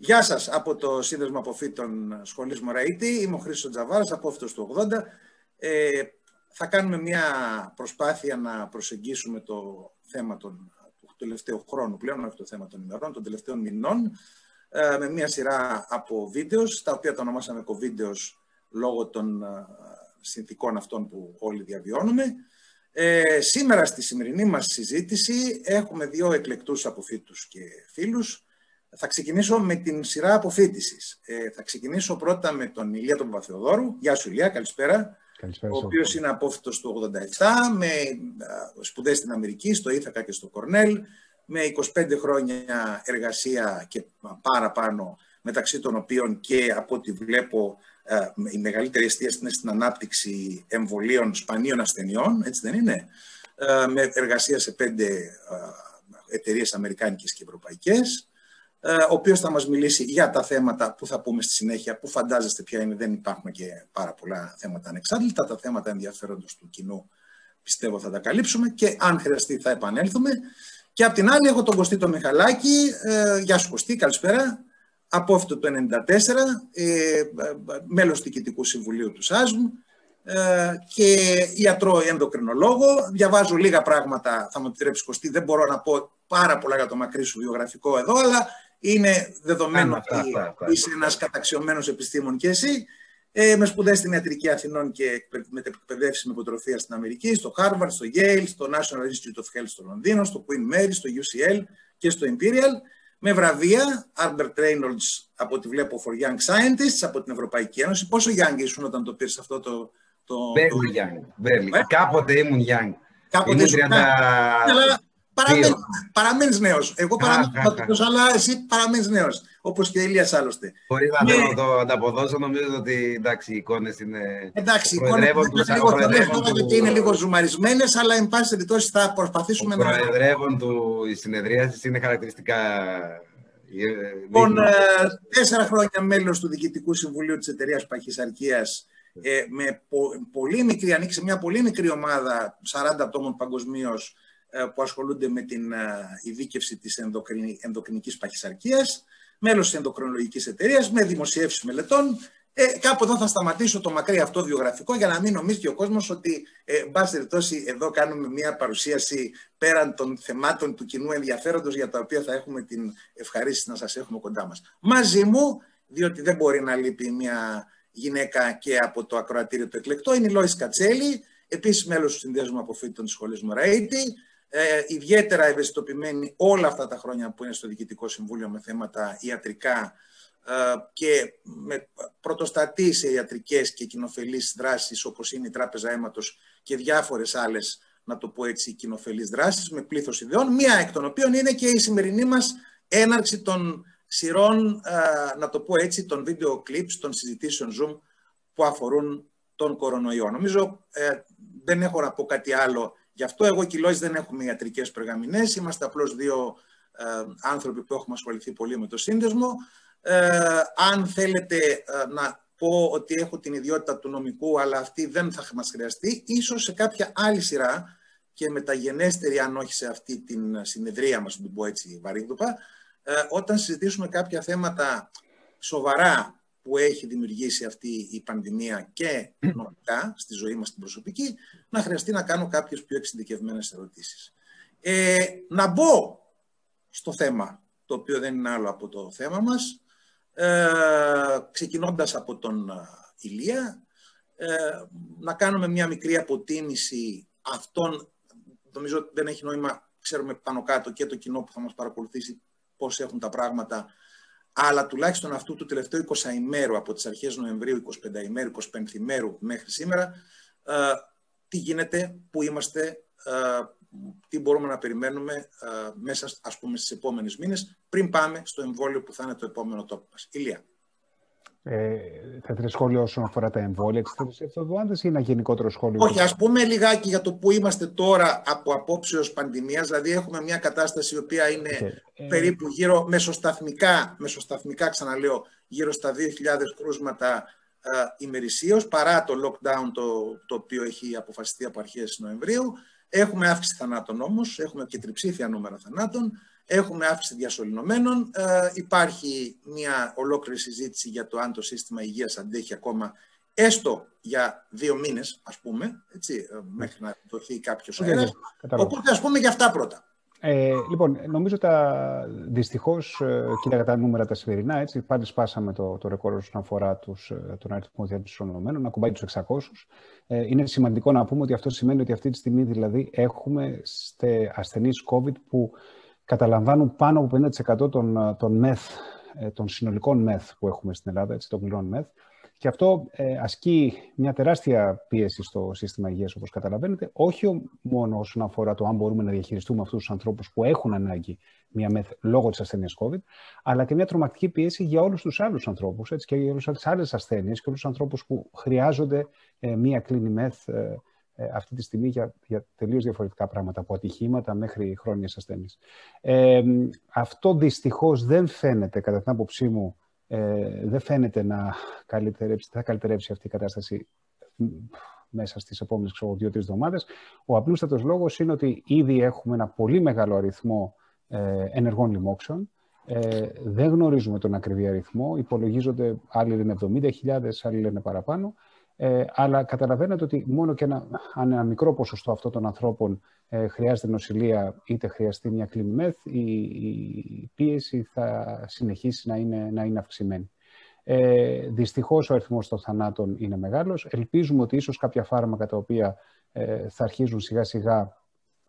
Γεια σας από το Σύνδεσμο Αποφύτων Σχολής Μωραήτη. Είμαι ο Χρήστος Τζαβάρας, απόφυτος του 80. Ε, θα κάνουμε μια προσπάθεια να προσεγγίσουμε το θέμα των, του τελευταίου χρόνου πλέον, όχι το θέμα των ημερών, των τελευταίων μηνών, ε, με μια σειρά από βίντεος, τα οποία τα ονομάσαμε κοβίντεο λόγω των ε, συνθήκων αυτών που όλοι διαβιώνουμε. Ε, σήμερα στη σημερινή μας συζήτηση έχουμε δύο εκλεκτούς αποφύτους και φίλους. Θα ξεκινήσω με την σειρά αποφύτησης. Ε, θα ξεκινήσω πρώτα με τον Ηλία τον Παπαθεοδόρου. Γεια σου Ηλία, καλησπέρα. καλησπέρα ο οποίος είναι απόφυτος του 87, με σπουδές στην Αμερική, στο Ήθακα και στο Κορνέλ, με 25 χρόνια εργασία και παραπάνω, μεταξύ των οποίων και από ό,τι βλέπω ε, η μεγαλύτερη εστίαση είναι στην ανάπτυξη εμβολίων σπανίων ασθενειών, έτσι δεν είναι, ε, με εργασία σε πέντε ε, εταιρείες αμερικάνικες και ευρωπαϊκές, ο οποίος θα μας μιλήσει για τα θέματα που θα πούμε στη συνέχεια, που φαντάζεστε ποια είναι, δεν υπάρχουν και πάρα πολλά θέματα ανεξάρτητα, τα θέματα ενδιαφέροντος του κοινού πιστεύω θα τα καλύψουμε και αν χρειαστεί θα επανέλθουμε. Και απ' την άλλη έχω τον Κωστή το Μιχαλάκη. γεια σου Κωστή, καλησπέρα απόφυτο το 1994, ε, μέλος του Διοικητικού Συμβουλίου του ΣΑΣΜ ε, και ιατρό ενδοκρινολόγο. Διαβάζω λίγα πράγματα, θα μου επιτρέψεις Κωστή, δεν μπορώ να πω πάρα πολλά για το μακρύ σου βιογραφικό εδώ, αλλά είναι δεδομένο ότι είσαι ένας καταξιωμένος επιστήμον και εσύ, ε, με σπουδές στην Ιατρική Αθηνών και με εκπαιδεύσεις με υποτροφία στην Αμερική, στο Harvard, στο Yale, στο National Institute of Health στο Λονδίνο, στο Queen Mary, στο UCL και στο Imperial με βραβεία, Albert Reynolds από ό,τι βλέπω for Young Scientists από την Ευρωπαϊκή Ένωση. Πόσο young ήσουν όταν το πήρες αυτό το... το very το... young, very. Ε; Κάποτε ήμουν young. Κάποτε ήμουν 30... Αλλά παραμένεις, παραμένεις νέος. Εγώ παραμένω πατρικός, αλλά εσύ παραμένεις νέος. Όπως και η Ηλίας άλλωστε. Χωρί να ναι. το ανταποδώσω, νομίζω ότι εντάξει, οι εικόνες είναι. Εντάξει, οι εικόνες είναι, είναι λίγο ζουμαρισμένες, αλλά εν πάση περιπτώσει θα προσπαθήσουμε να. Το προεδρεύον του συνεδρίαση είναι χαρακτηριστικά. Λοιπόν, ε, τέσσερα χρόνια μέλος του Διοικητικού Συμβουλίου της εταιρείας Παχυσαρκίας, ε, με πολύ μικρή, ανοίξει μια πολύ μικρή ομάδα 40 ατόμων παγκοσμίως ε, που ασχολούνται με την ειδίκευση της ενδοκρινικής παχυσαρκίας μέλος της ενδοκρονολογικής εταιρείας, με δημοσιεύσεις μελετών. Ε, κάπου εδώ θα σταματήσω το μακρύ αυτό βιογραφικό για να μην νομίζει και ο κόσμος ότι, ε, μπας εδώ κάνουμε μια παρουσίαση πέραν των θεμάτων του κοινού ενδιαφέροντος για τα οποία θα έχουμε την ευχαρίστηση να σας έχουμε κοντά μας. Μαζί μου, διότι δεν μπορεί να λείπει μια γυναίκα και από το ακροατήριο του εκλεκτό, είναι η Λόης Κατσέλη, επίσης μέλος του Συνδέσμου Αποφύτων της Σχολής Μωραήτη, ε, ιδιαίτερα ευαισθητοποιημένοι όλα αυτά τα χρόνια που είναι στο Διοικητικό Συμβούλιο με θέματα ιατρικά ε, και με πρωτοστατή σε ιατρικές και κοινοφελείς δράσεις όπως είναι η Τράπεζα Αίματος και διάφορες άλλες, να το πω έτσι, κοινοφελείς δράσεις με πλήθος ιδεών, μία εκ των οποίων είναι και η σημερινή μας έναρξη των σειρών, ε, να το πω έτσι, των βίντεο clips, των συζητήσεων Zoom που αφορούν τον κορονοϊό. Νομίζω ε, δεν έχω να πω κάτι άλλο Γι' αυτό εγώ και οι δεν έχουμε ιατρικές περγαμηνές. Είμαστε απλώς δύο ε, άνθρωποι που έχουμε ασχοληθεί πολύ με το σύνδεσμο. Ε, αν θέλετε ε, να πω ότι έχω την ιδιότητα του νομικού, αλλά αυτή δεν θα μας χρειαστεί, ίσως σε κάποια άλλη σειρά και μεταγενέστερη, αν όχι σε αυτή την συνεδρία μας, να την πω έτσι βαρύγδουπα, ε, όταν συζητήσουμε κάποια θέματα σοβαρά που έχει δημιουργήσει αυτή η πανδημία και νομικά στη ζωή μας την προσωπική, να χρειαστεί να κάνω κάποιες πιο εξειδικευμένες ερωτήσεις. Ε, να μπω στο θέμα, το οποίο δεν είναι άλλο από το θέμα μας, ε, ξεκινώντας από τον ε, Ηλία, ε, να κάνουμε μια μικρή αποτίμηση αυτών, νομίζω δεν έχει νόημα, ξέρουμε πάνω κάτω και το κοινό που θα μας παρακολουθήσει πώς έχουν τα πράγματα αλλά τουλάχιστον αυτού του τελευταίου 20 ημέρου από τις αρχές Νοεμβρίου, 25 ημέρου, 25 ημέρου μέχρι σήμερα, ε, τι γίνεται, πού είμαστε, ε, τι μπορούμε να περιμένουμε ε, μέσα ας πούμε στις επόμενες μήνες, πριν πάμε στο εμβόλιο που θα είναι το επόμενο τόπο μας. Ηλία. Ε, θα ήθελες σχόλιο όσον αφορά τα εμβόλια τη τελευταία εβδομάδα ή ένα γενικότερο σχόλιο. Όχι, ας πούμε λιγάκι για το που είμαστε τώρα από απόψεως πανδημίας. Δηλαδή, έχουμε μια κατάσταση η οποία είναι okay. περίπου γύρω μεσοσταθμικά, μεσοσταθμικά ξαναλέω, γύρω στα 2.000 κρούσματα ε, ημερησίως, παρά το lockdown το, το οποίο έχει αποφασιστεί από αρχές Νοεμβρίου. Έχουμε αύξηση θανάτων όμως, έχουμε και τριψήφια νούμερα θανάτων. Έχουμε αύξηση διασωληνωμένων. Ε, υπάρχει μια ολόκληρη συζήτηση για το αν το σύστημα υγείας αντέχει ακόμα έστω για δύο μήνες, ας πούμε, έτσι, ε, μέχρι να δοθεί κάποιος αέρας. Οπότε, ας πούμε, για αυτά πρώτα. Ε, λοιπόν, νομίζω τα δυστυχώς, ε, κοίταγα τα νούμερα τα σημερινά, έτσι, πάλι σπάσαμε το, το ρεκόρ όσον αφορά τους, ε, τον αριθμό διαδηλωσιών, να κουμπάει τους 600. Ε, είναι σημαντικό να πούμε ότι αυτό σημαίνει ότι αυτή τη στιγμή δηλαδή έχουμε ασθενείς COVID που καταλαμβάνουν πάνω από 50% των, των, μεθ, των συνολικών μεθ που έχουμε στην Ελλάδα, έτσι, των πληρών μεθ. Και αυτό ε, ασκεί μια τεράστια πίεση στο σύστημα υγείας, όπως καταλαβαίνετε, όχι μόνο όσον αφορά το αν μπορούμε να διαχειριστούμε αυτούς τους ανθρώπους που έχουν ανάγκη μια μεθ, λόγω της ασθένειας COVID, αλλά και μια τρομακτική πίεση για όλους τους άλλους ανθρώπους, έτσι, και για όλες τις άλλες ασθένειες και όλους τους ανθρώπους που χρειάζονται ε, μια κλίνη μεθ ε, ε, αυτή τη στιγμή για, για τελείως διαφορετικά πράγματα, από ατυχήματα μέχρι χρόνιες ασθένειες. Ε, αυτό δυστυχώς δεν φαίνεται, κατά την άποψή μου, ε, δεν φαίνεται να καλυτερέψει, θα καλυτερέψει αυτή η κατάσταση μέσα στις επόμενες δύο-τρεις εβδομάδες. Ο απλούστατος λόγος είναι ότι ήδη έχουμε ένα πολύ μεγάλο αριθμό ε, ενεργών λοιμόξεων. Ε, δεν γνωρίζουμε τον ακριβή αριθμό. Υπολογίζονται, άλλοι λένε 70.000, άλλοι λένε παραπάνω. Ε, αλλά καταλαβαίνετε ότι μόνο και ένα, αν ένα μικρό ποσοστό αυτών των ανθρώπων ε, χρειάζεται νοσηλεία είτε χρειαστεί μια κλίνη μεθ, η, η, πίεση θα συνεχίσει να είναι, να είναι αυξημένη. Ε, δυστυχώς ο αριθμός των θανάτων είναι μεγάλος. Ελπίζουμε ότι ίσως κάποια φάρμακα τα οποία ε, θα αρχίζουν σιγά σιγά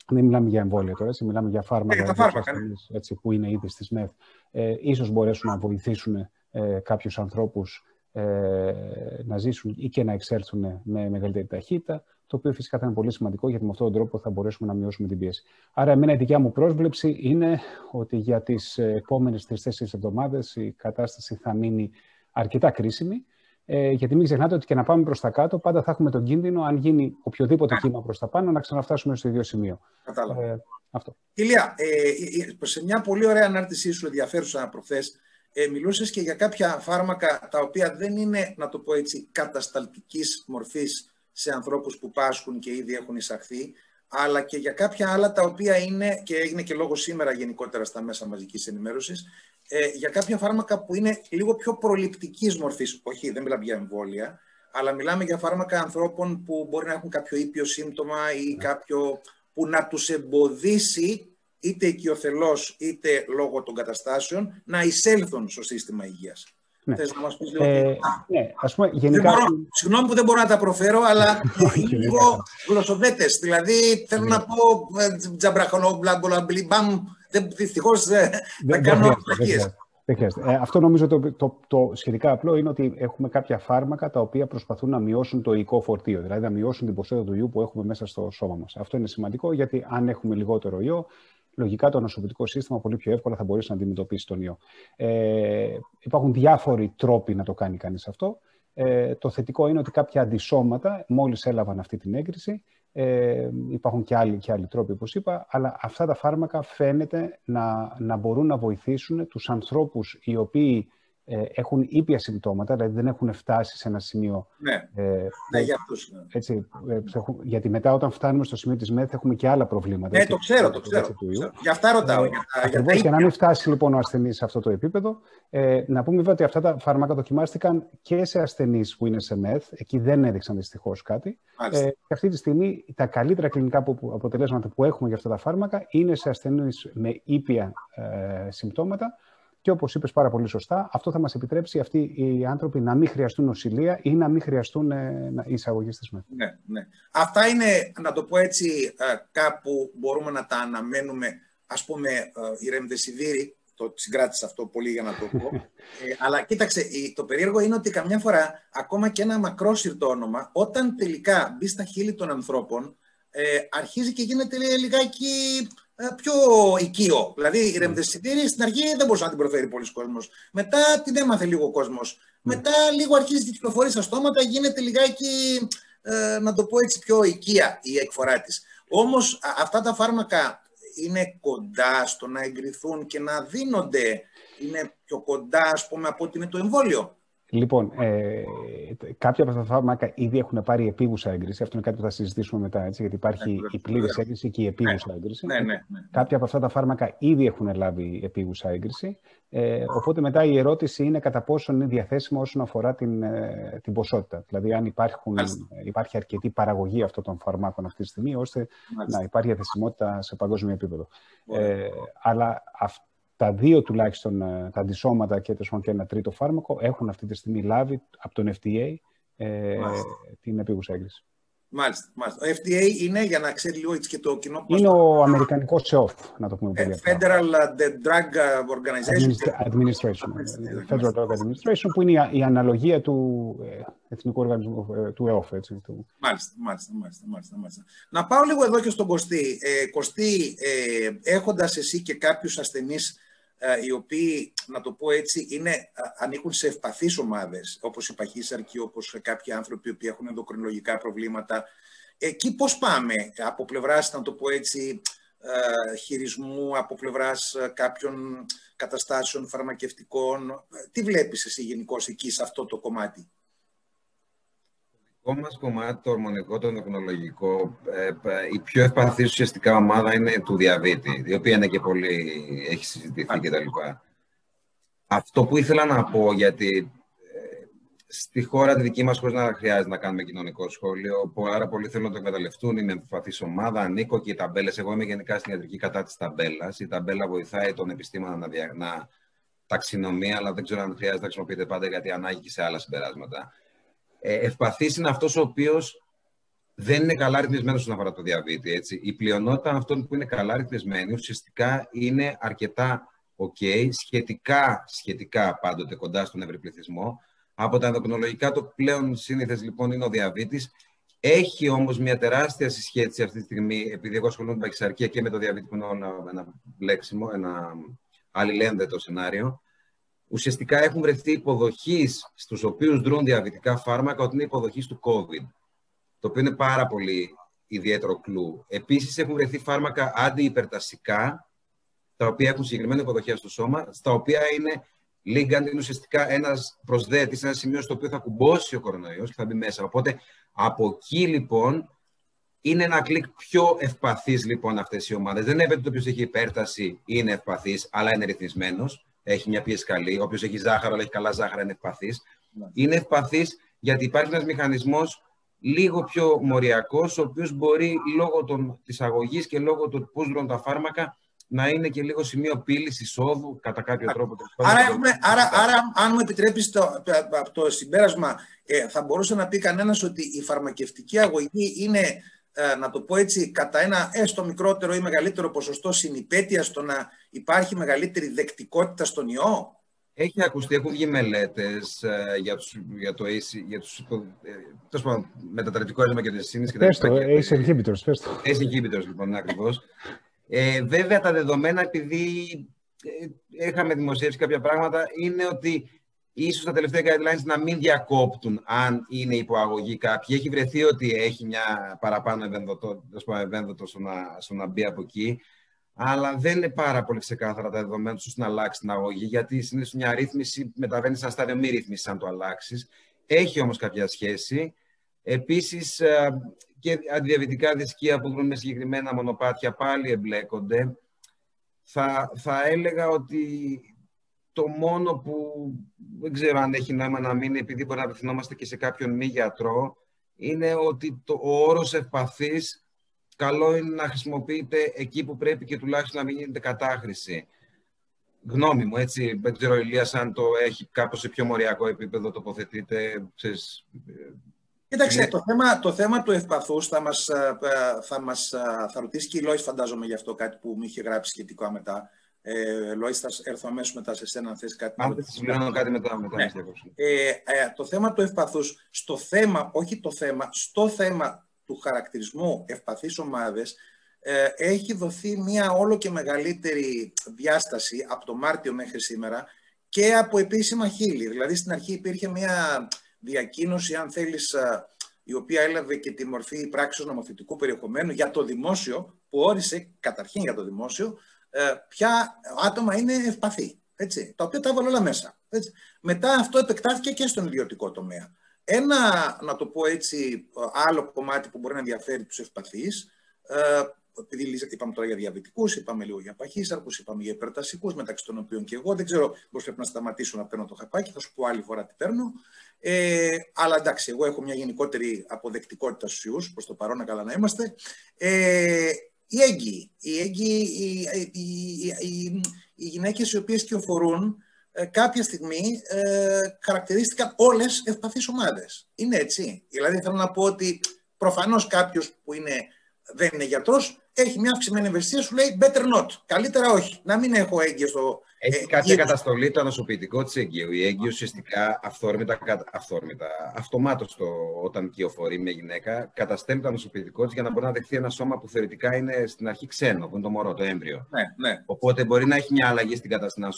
δεν μιλάμε για εμβόλια τώρα, έτσι, μιλάμε για φάρμακα, ε, φάρμακα ναι. έτσι, που είναι ήδη στις ΜΕΘ, ε, ίσως μπορέσουν να βοηθήσουν ε, κάποιους ανθρώπους ε, να ζήσουν ή και να εξέλθουν με μεγαλύτερη ταχύτητα, το οποίο φυσικά θα είναι πολύ σημαντικό γιατί με αυτόν τον τρόπο θα μπορέσουμε να μειώσουμε την πίεση. Άρα, εμένα η δικιά μου πρόσβλεψη είναι ότι για τις επόμενες τρει-τέσσερι εβδομάδες η κατάσταση θα μείνει αρκετά κρίσιμη. Ε, γιατί μην ξεχνάτε ότι και να πάμε προς τα κάτω, πάντα θα έχουμε τον κίνδυνο, αν γίνει οποιοδήποτε κύμα προς τα πάνω, να ξαναφτάσουμε στο ίδιο σημείο. Κατάλαβα. Ε, αυτό. Ηλία, ε, ε, ε σε μια πολύ ωραία ανάρτησή σου ενδιαφέρουσα προχθές, ε, μιλούσες και για κάποια φάρμακα τα οποία δεν είναι, να το πω έτσι, κατασταλτικής μορφής σε ανθρώπους που πάσχουν και ήδη έχουν εισαχθεί, αλλά και για κάποια άλλα τα οποία είναι, και έγινε και λόγος σήμερα γενικότερα στα μέσα μαζικής ενημέρωσης, ε, για κάποια φάρμακα που είναι λίγο πιο προληπτικής μορφής, όχι δεν μιλάμε για εμβόλια, αλλά μιλάμε για φάρμακα ανθρώπων που μπορεί να έχουν κάποιο ήπιο σύμπτωμα ή κάποιο που να τους εμποδίσει είτε οικειοθελώς είτε λόγω των καταστάσεων, να εισέλθουν στο σύστημα υγείας. Ναι. Θες να μας πεις λίγο... Ε, ναι, ας πούμε, γενικά... μπορώ, συγγνώμη που δεν μπορώ να τα προφέρω, αλλά είναι λίγο γλωσσοδέτες. Δηλαδή, θέλω να πω ε, τζαμπραχονό, μπλα, μπλιμπαμ, δυστυχώς δεν κάνω απλακίες. Δεν χρειάζεται. Ε, αυτό νομίζω το, το, το, σχετικά απλό είναι ότι έχουμε κάποια φάρμακα τα οποία προσπαθούν να μειώσουν το οικό φορτίο, δηλαδή να μειώσουν την ποσότητα του ιού που έχουμε μέσα στο σώμα μας. Αυτό είναι σημαντικό γιατί αν έχουμε λιγότερο ιό, λογικά το νοσοποιητικό σύστημα πολύ πιο εύκολα θα μπορέσει να αντιμετωπίσει τον ιό. Ε, υπάρχουν διάφοροι τρόποι να το κάνει κανείς αυτό. Ε, το θετικό είναι ότι κάποια αντισώματα μόλις έλαβαν αυτή την έγκριση, ε, υπάρχουν και άλλοι, και άλλοι τρόποι, όπως είπα, αλλά αυτά τα φάρμακα φαίνεται να, να μπορούν να βοηθήσουν τους ανθρώπους οι οποίοι ε, έχουν ήπια συμπτώματα, δηλαδή δεν έχουν φτάσει σε ένα σημείο. Ναι, ε, ναι για αυτούς. Ναι. Έτσι, ε, γιατί μετά όταν φτάνουμε στο σημείο της ΜΕΘ έχουμε και άλλα προβλήματα. Ναι, το ξέρω, το ξέρω. ξέρω. Γι' αυτά ρωτάω. Ε, Ακριβώς, για να μην φτάσει λοιπόν ο ασθενής σε αυτό το επίπεδο, ε, να πούμε βέβαια ότι αυτά τα φάρμακα δοκιμάστηκαν και σε ασθενείς που είναι σε ΜΕΘ, εκεί δεν έδειξαν δυστυχώς κάτι. Ε, και αυτή τη στιγμή τα καλύτερα κλινικά αποτελέσματα που έχουμε για αυτά τα φάρμακα είναι σε ασθενείς με ήπια ε, συμπτώματα, και όπως είπες πάρα πολύ σωστά, αυτό θα μας επιτρέψει αυτοί οι άνθρωποι να μην χρειαστούν νοσηλεία ή να μην χρειαστούν ε, εισαγωγή στις ΜΕΘ. Ναι, ναι. Αυτά είναι, να το πω έτσι, ε, κάπου μπορούμε να τα αναμένουμε. Α πούμε, ε, η Ρεμδεσιβήρη, το συγκράτησα αυτό πολύ για να το πω. ε, αλλά κοίταξε, το περίεργο είναι ότι καμιά φορά, ακόμα και ένα μακρόσυρτο όνομα, όταν τελικά μπει στα χείλη των ανθρώπων, ε, αρχίζει και γίνεται λιγάκι ε, πιο οικείο. Δηλαδή η ρεμδεσιτήρη στην αρχή δεν μπορούσε να την προφέρει πολλοί κόσμος. Μετά την έμαθε λίγο ο κόσμος. Μετά λίγο αρχίζει και κυκλοφορεί στα στόματα, γίνεται λιγάκι, ε, να το πω έτσι, πιο οικεία η εκφορά της. Όμως αυτά τα φάρμακα είναι κοντά στο να εγκριθούν και να δίνονται. Είναι πιο κοντά, ας πούμε, από ότι είναι το εμβόλιο. Λοιπόν, ε, κάποια από αυτά τα φάρμακα ήδη έχουν πάρει επίγουσα έγκριση. Αυτό είναι κάτι που θα συζητήσουμε μετά, έτσι, γιατί υπάρχει ναι, η πλήρης έγκριση και η επίγουσα ναι, έγκριση. Ναι, ναι, ναι, Κάποια από αυτά τα φάρμακα ήδη έχουν λάβει επίγουσα έγκριση. Ε, οπότε μετά η ερώτηση είναι κατά πόσο είναι διαθέσιμο όσον αφορά την, ε, την ποσότητα. Δηλαδή, αν υπάρχουν, υπάρχει αρκετή παραγωγή αυτών των φαρμάκων αυτή τη στιγμή, ώστε να υπάρχει διαθεσιμότητα σε παγκόσμιο επίπεδο. Ε, αλλά αυτό τα δύο τουλάχιστον ε, τα αντισώματα και, και ένα τρίτο φάρμακο έχουν αυτή τη στιγμή λάβει από τον FDA ε, την επίγουσα έγκριση. Μάλιστα, μάλιστα. Ο FDA είναι, για να ξέρει λίγο και το κοινό... Είναι ο Αμερικανικός ΣΕΟΦ, να το πούμε πολύ απλά. Federal Drug Organization. Administration. Federal Drug Administration, που είναι η αναλογία του ε, Εθνικού Οργανισμού, του ΕΟΦ. Έτσι, του... Μάλιστα, μάλιστα, μάλιστα, μάλιστα, μάλιστα. Να πάω λίγο εδώ και στον Κωστή. Ε, Κωστή, ε, έχοντας εσύ και κάποιους ασθενείς ε, οι οποίοι, να το πω έτσι, είναι, ανήκουν σε ευπαθείς ομάδες, όπως η παχύσαρκη, όπως κάποιοι άνθρωποι που έχουν ενδοκρινολογικά προβλήματα. Εκεί πώς πάμε από πλευράς, να το πω έτσι, ε, χειρισμού, από πλευράς ε, κάποιων καταστάσεων φαρμακευτικών. Τι βλέπεις εσύ γενικώς εκεί σε αυτό το κομμάτι; Δικό μας κομμάτι, το ορμονικό, το ενδοκρινολογικό, ε, η πιο ευπαθής ουσιαστικά ομάδα είναι του διαβήτη, η οποία είναι και πολύ, έχει συζητηθεί κτλ. Αυτό που ήθελα να πω, γιατί ε, στη χώρα τη δική μας, χωρίς να χρειάζεται να κάνουμε κοινωνικό σχόλιο, άρα πολλοί θέλουν να το εκμεταλλευτούν, είναι ευπαθής ομάδα, ανήκω και οι ταμπέλες. Εγώ είμαι γενικά στην ιατρική κατά της ταμπέλας. Η ταμπέλα βοηθάει τον επιστήμονα να, δια, να ταξινομεί, αλλά δεν ξέρω αν χρειάζεται να χρησιμοποιείται πάντα γιατί ανάγκη και σε άλλα συμπεράσματα. Ε, ευπαθής είναι αυτός ο οποίος δεν είναι καλά ρυθμισμένος όσον αφορά το διαβήτη. Έτσι. Η πλειονότητα αυτών που είναι καλά ρυθμισμένοι ουσιαστικά είναι αρκετά ok, σχετικά, σχετικά πάντοτε κοντά στον ευρυπληθυσμό. Από τα ενδοκρινολογικά το πλέον σύνηθες λοιπόν είναι ο διαβήτης. Έχει όμως μια τεράστια συσχέτιση αυτή τη στιγμή, επειδή εγώ ασχολούμαι με παχυσαρκία και με το διαβήτη που είναι ένα, ένα λέξιμο, ένα αλληλένδετο σενάριο ουσιαστικά έχουν βρεθεί υποδοχής στους οποίους δρούν διαβητικά φάρμακα ότι είναι υποδοχής του COVID. Το οποίο είναι πάρα πολύ ιδιαίτερο κλου. Επίσης, έχουν βρεθεί φάρμακα αντιυπερτασικά, τα οποία έχουν συγκεκριμένη υποδοχή στο σώμα, στα οποία είναι λίγκαν, είναι ουσιαστικά ένας προσδέτης, ένα σημείο στο οποίο θα κουμπώσει ο κορονοϊός και θα μπει μέσα. Οπότε από εκεί λοιπόν είναι ένα κλικ πιο ευπαθή λοιπόν αυτές οι ομάδες. Δεν είναι ότι το οποίο έχει υπέρταση είναι ευπαθής, αλλά είναι ρυθμισμένος έχει μια πίεση καλή. Όποιος έχει ζάχαρο, αλλά έχει καλά ζάχαρα, είναι ευπαθής. Ναι. Είναι ευπαθής γιατί υπάρχει ένας μηχανισμός λίγο πιο μοριακός, ο οποίος μπορεί λόγω της αγωγής και λόγω του πώς δρούν τα φάρμακα να είναι και λίγο σημείο πύλης εισόδου κατά κάποιο τρόπο. Άρα, έχουμε, άρα, άρα αν μου επιτρέπεις το, το συμπέρασμα, ε, θα μπορούσε να πει κανένας ότι η φαρμακευτική αγωγή είναι ε, να το πω έτσι, κατά ένα έστω μικρότερο ή μεγαλύτερο ποσοστό συνυπέτειας στο να υπάρχει μεγαλύτερη δεκτικότητα στον ιό; Έχει ακουστεί, έχουν βγει μελέτες ε, για, για το AC, για τους, ε, μετατρεπτικό έργο και τις σύνες. Πες το, ACE inhibitors, πες το. ACE inhibitors, λοιπόν, ακριβώς. Ε, βέβαια, τα δεδομένα, επειδή ε, είχαμε δημοσιεύσει κάποια πράγματα, είναι ότι ίσως τα τελευταία guidelines να μην διακόπτουν αν είναι υποαγωγή κάποιοι. Έχει βρεθεί ότι έχει μια παραπάνω ευένδοτο στο να, στο να μπει από εκεί, αλλά δεν είναι πάρα πολύ ξεκάθαρα τα δεδομένα τους να αλλάξει την αγωγή, γιατί συνήθως μια ρύθμιση μεταβαίνει σε ένα στάδιο μη ρύθμιση αν το αλλάξεις. Έχει όμως κάποια σχέση. Επίσης ε, και αντιδιαβητικά δισκία που βρουν με συγκεκριμένα μονοπάτια πάλι εμπλέκονται. Θα, θα έλεγα ότι το μόνο που δεν ξέρω αν έχει νόημα να μείνει, επειδή μπορεί να απευθυνόμαστε και σε κάποιον μη γιατρό, είναι ότι το, ο όρος ευπαθής καλό είναι να χρησιμοποιείται εκεί που πρέπει και τουλάχιστον να μην γίνεται κατάχρηση. Γνώμη μου, έτσι, δεν ξέρω Ηλίας αν το έχει κάπως σε πιο μοριακό επίπεδο τοποθετείται. Ξέρεις, Κοίταξε, το θέμα, το θέμα του ευπαθούς θα μας, ε, θα μας θα ρωτήσει και η Λόης φαντάζομαι γι' αυτό κάτι που μου είχε γράψει σχετικά μετά. Ε, Λόης, θα έρθω αμέσως μετά σε σένα αν θες κάτι. Αν θες συμπληρώνω κάτι μετά. μετά ναι. ε, ε, το θέμα του ευπαθούς, στο θέμα, όχι το θέμα, στο θέμα του χαρακτηρισμού ευπαθείς ομάδες, ε, έχει δοθεί μια όλο και μεγαλύτερη διάσταση από το Μάρτιο μέχρι σήμερα και από επίσημα χείλη. Δηλαδή στην αρχή υπήρχε μια διακοίνωση, αν θέλεις, ε, η οποία έλαβε και τη μορφή πράξης νομοθετικού περιεχομένου για το δημόσιο, που όρισε καταρχήν για το δημόσιο, ε, ποια άτομα είναι ευπαθή. Έτσι, τα οποία τα έβαλε όλα μέσα. Έτσι. Μετά αυτό επεκτάθηκε και στον ιδιωτικό τομέα. Ένα, να το πω έτσι, άλλο κομμάτι που μπορεί να ενδιαφέρει τους ευπαθείς, ε, επειδή είπαμε τώρα για διαβητικούς, είπαμε λίγο για παχύσαρκους, είπαμε για υπερτασικούς, μεταξύ των οποίων και εγώ. Δεν ξέρω πώ πρέπει να σταματήσω να παίρνω το χαπάκι, θα σου πω άλλη φορά τι παίρνω. Ε, αλλά εντάξει, εγώ έχω μια γενικότερη αποδεκτικότητα στους ιούς, προς το παρόν, καλά να είμαστε. Ε, οι έγκυοι, οι, έγκυοι, οι, οι, οι, οι γυναίκες οι οποίες κυοφορούν ε, κάποια στιγμή ε, χαρακτηρίστηκαν όλες ευπαθείς ομάδες. Είναι έτσι. Δηλαδή θέλω να πω ότι προφανώς κάποιος που είναι, δεν είναι γιατρός έχει μια αυξημένη ευαισθησία, σου λέει better not. Καλύτερα όχι. Να μην έχω έγκυο στο. Έχει ε, κάποια καταστολή το ανοσοποιητικό της έγκυου. Η έγκυο ουσιαστικά αυθόρμητα, αυθόρμητα αυτομάτως όταν κυοφορεί μια γυναίκα, καταστέλνει το ανοσοποιητικό της για να μπορεί να δεχθεί ένα σώμα που θεωρητικά είναι στην αρχή ξένο, που είναι το μωρό, το έμβριο. Ναι, ναι. Οπότε μπορεί να έχει μια αλλαγή στην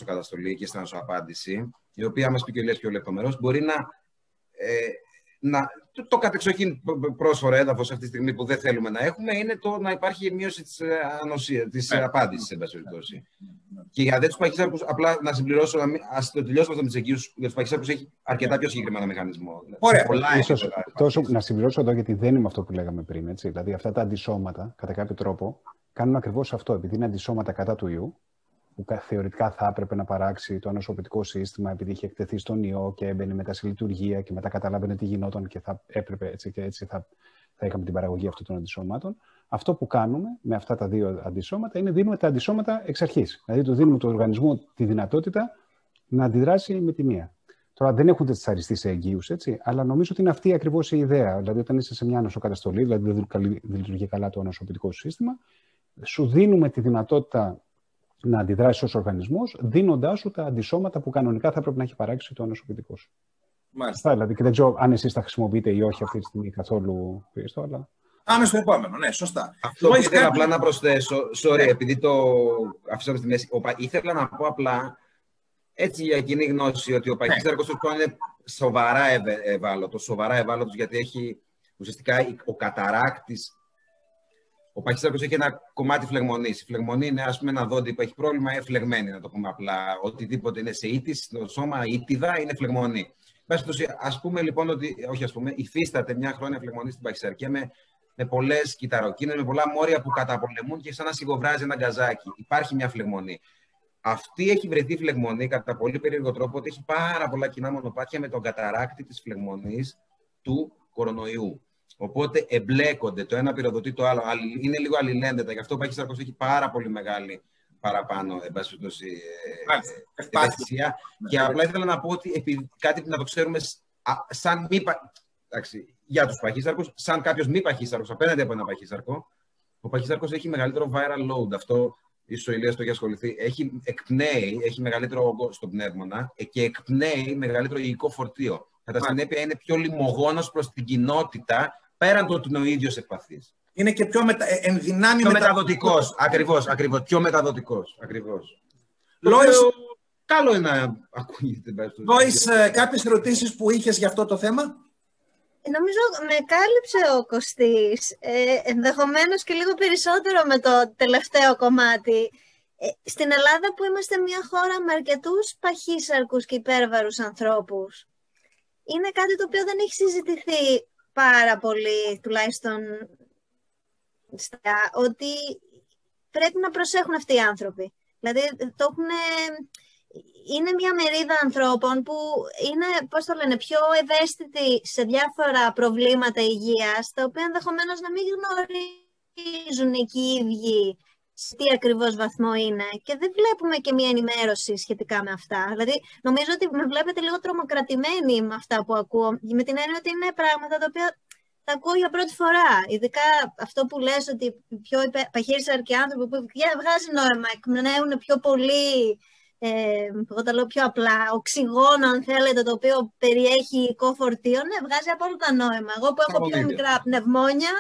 καταστολή και στην ανοσοαπάντηση, η οποία μα πει και ο πιο λεπτομερό, μπορεί να ε, να, το, το κατεξοχήν πρόσφορο έδαφος αυτή τη στιγμή που δεν θέλουμε να έχουμε είναι το να υπάρχει μείωση της ε, ανοσία, της yeah. Ναι. απάντησης, εν πάση περιπτώσει. Και για δε του παχύσαρκου, απλά να συμπληρώσω, ας το τελειώσουμε αυτό με του εγγύου. Για τους παχύσαρκου έχει αρκετά πιο συγκεκριμένο μηχανισμό. Ωραία. Πολλά ίσως, τόσο, να συμπληρώσω εδώ, γιατί δεν είμαι αυτό που λέγαμε πριν. Έτσι. Δηλαδή, αυτά τα αντισώματα, κατά κάποιο τρόπο, κάνουν ακριβώς αυτό. Επειδή είναι αντισώματα κατά του ιού, που θεωρητικά θα έπρεπε να παράξει το ανοσοποιητικό σύστημα επειδή είχε εκτεθεί στον ιό και έμπαινε μετά σε λειτουργία και μετά καταλάβαινε τι γινόταν και θα έπρεπε έτσι και έτσι θα, θα είχαμε την παραγωγή αυτών των αντισώματων. Αυτό που κάνουμε με αυτά τα δύο αντισώματα είναι δίνουμε τα αντισώματα εξ αρχής. Δηλαδή, του δίνουμε του οργανισμού τη δυνατότητα να αντιδράσει με τη μία. Τώρα δεν έχουν τι αριστεί σε εγγύους, έτσι, αλλά νομίζω ότι είναι αυτή ακριβώς η ιδέα. Δηλαδή, όταν είσαι σε μια νοσοκαταστολή, δηλαδή δεν λειτουργεί καλά το ανοσοποιητικό σύστημα, σου δίνουμε τη δυνατότητα να αντιδράσεις ως οργανισμός, δίνοντάς σου τα αντισώματα που κανονικά θα πρέπει να έχει παράξει το ανοσοποιητικό σου. Μάλιστα. δηλαδή, και δεν ξέρω αν εσείς τα χρησιμοποιείτε ή όχι αυτή τη στιγμή καθόλου πίστο, αλλά. Πάμε στο επόμενο, ναι, σωστά. Αυτό που ήθελα απλά να προσθέσω, sorry, ναι. επειδή το αφήσαμε στη μέση, ήθελα να πω απλά έτσι για κοινή γνώση ότι ο παχύσταρκος ναι. είναι σοβαρά ευάλωτος, σοβαρά ευάλωτος γιατί έχει ουσιαστικά ο καταράκτης ο παχύσταρκο έχει ένα κομμάτι φλεγμονής. Η φλεγμονή είναι ας πούμε, ένα δόντι που έχει πρόβλημα, είναι φλεγμένη, να το πούμε απλά. Οτιδήποτε είναι σε ίτη, στο σώμα, ήτιδα είναι φλεγμονή. Α πούμε λοιπόν ότι, όχι ας πούμε, υφίσταται μια χρόνια φλεγμονή στην παχυσαρκία με, με πολλές κυταροκίνες, με πολλά μόρια που καταπολεμούν και σαν να σιγοβράζει ένα γκαζάκι. Υπάρχει μια φλεγμονή. Αυτή έχει βρεθεί φλεγμονή κατά πολύ περίεργο τρόπο ότι έχει πάρα πολλά κοινά μονοπάτια με τον καταράκτη της φλεγμονής του κορονοϊού. Οπότε εμπλέκονται το ένα πυροδοτεί το άλλο. Είναι λίγο αλληλένδετα. Γι' αυτό ο Παχύσταρκος έχει πάρα πολύ μεγάλη παραπάνω εμπάσχετωση ευαισθησία. Και απλά ήθελα να πω ότι επειδή, κάτι να το ξέρουμε σαν μη. Εντάξει, για τους παχύσταρκους, σαν κάποιος μη παχύσταρκο απέναντι από ένα παχύσταρκο, ο παχύσταρκο έχει μεγαλύτερο viral load. Αυτό ίσως ο Ηλίας το έχει ασχοληθεί. Έχει, εκπνέει, έχει μεγαλύτερο όγκο στον πνεύμονα και εκπνέει μεγαλύτερο υλικό φορτίο. Κατά συνέπεια είναι πιο λιμογόνο προς την κοινότητα πέραν του ότι είναι ο ίδιος ευπαθή. Είναι και πιο μετα... Ε, ενδυνάμει πιο μεταδοτικός. Ακριβώς, ακριβώς. Πιο μεταδοτικός. Ακριβώς. Λόις... Καλό είναι να ακούγεται. Λόις, ε, κάποιες ερωτήσεις που είχες για αυτό το θέμα; Νομίζω με κάλυψε ο Κωστής, ε, ενδεχομένως και λίγο περισσότερο με το τελευταίο κομμάτι. Ε, στην Ελλάδα που είμαστε μια χώρα με αρκετούς παχύσαρκους και υπέρβαρους ανθρώπους, είναι κάτι το οποίο δεν έχει συζητηθεί πάρα πολύ, τουλάχιστον ότι πρέπει να προσέχουν αυτοί οι άνθρωποι. Δηλαδή, το έχουν... Είναι μια μερίδα ανθρώπων που είναι, πώς το λένε, πιο ευαίσθητοι σε διάφορα προβλήματα υγείας, τα οποία ενδεχομένως να μην γνωρίζουν εκεί οι ίδιοι σε τι ακριβώς βαθμό είναι και δεν βλέπουμε και μια ενημέρωση σχετικά με αυτά. Δηλαδή, νομίζω ότι με βλέπετε λίγο τρομοκρατημένοι με αυτά που ακούω, με την έννοια ότι είναι πράγματα τα οποία τα ακούω για πρώτη φορά. Ειδικά αυτό που λες ότι οι πιο παχύρισαρκοι άνθρωποι που βγάζει νόημα, εκπνέουν πιο πολύ, ε, εγώ τα λέω πιο απλά, οξυγόνο αν θέλετε, το οποίο περιέχει υλικό φορτίο, ναι, βγάζει απόλυτα νόημα. Εγώ που έχω πιο μικρά πνευμόνια,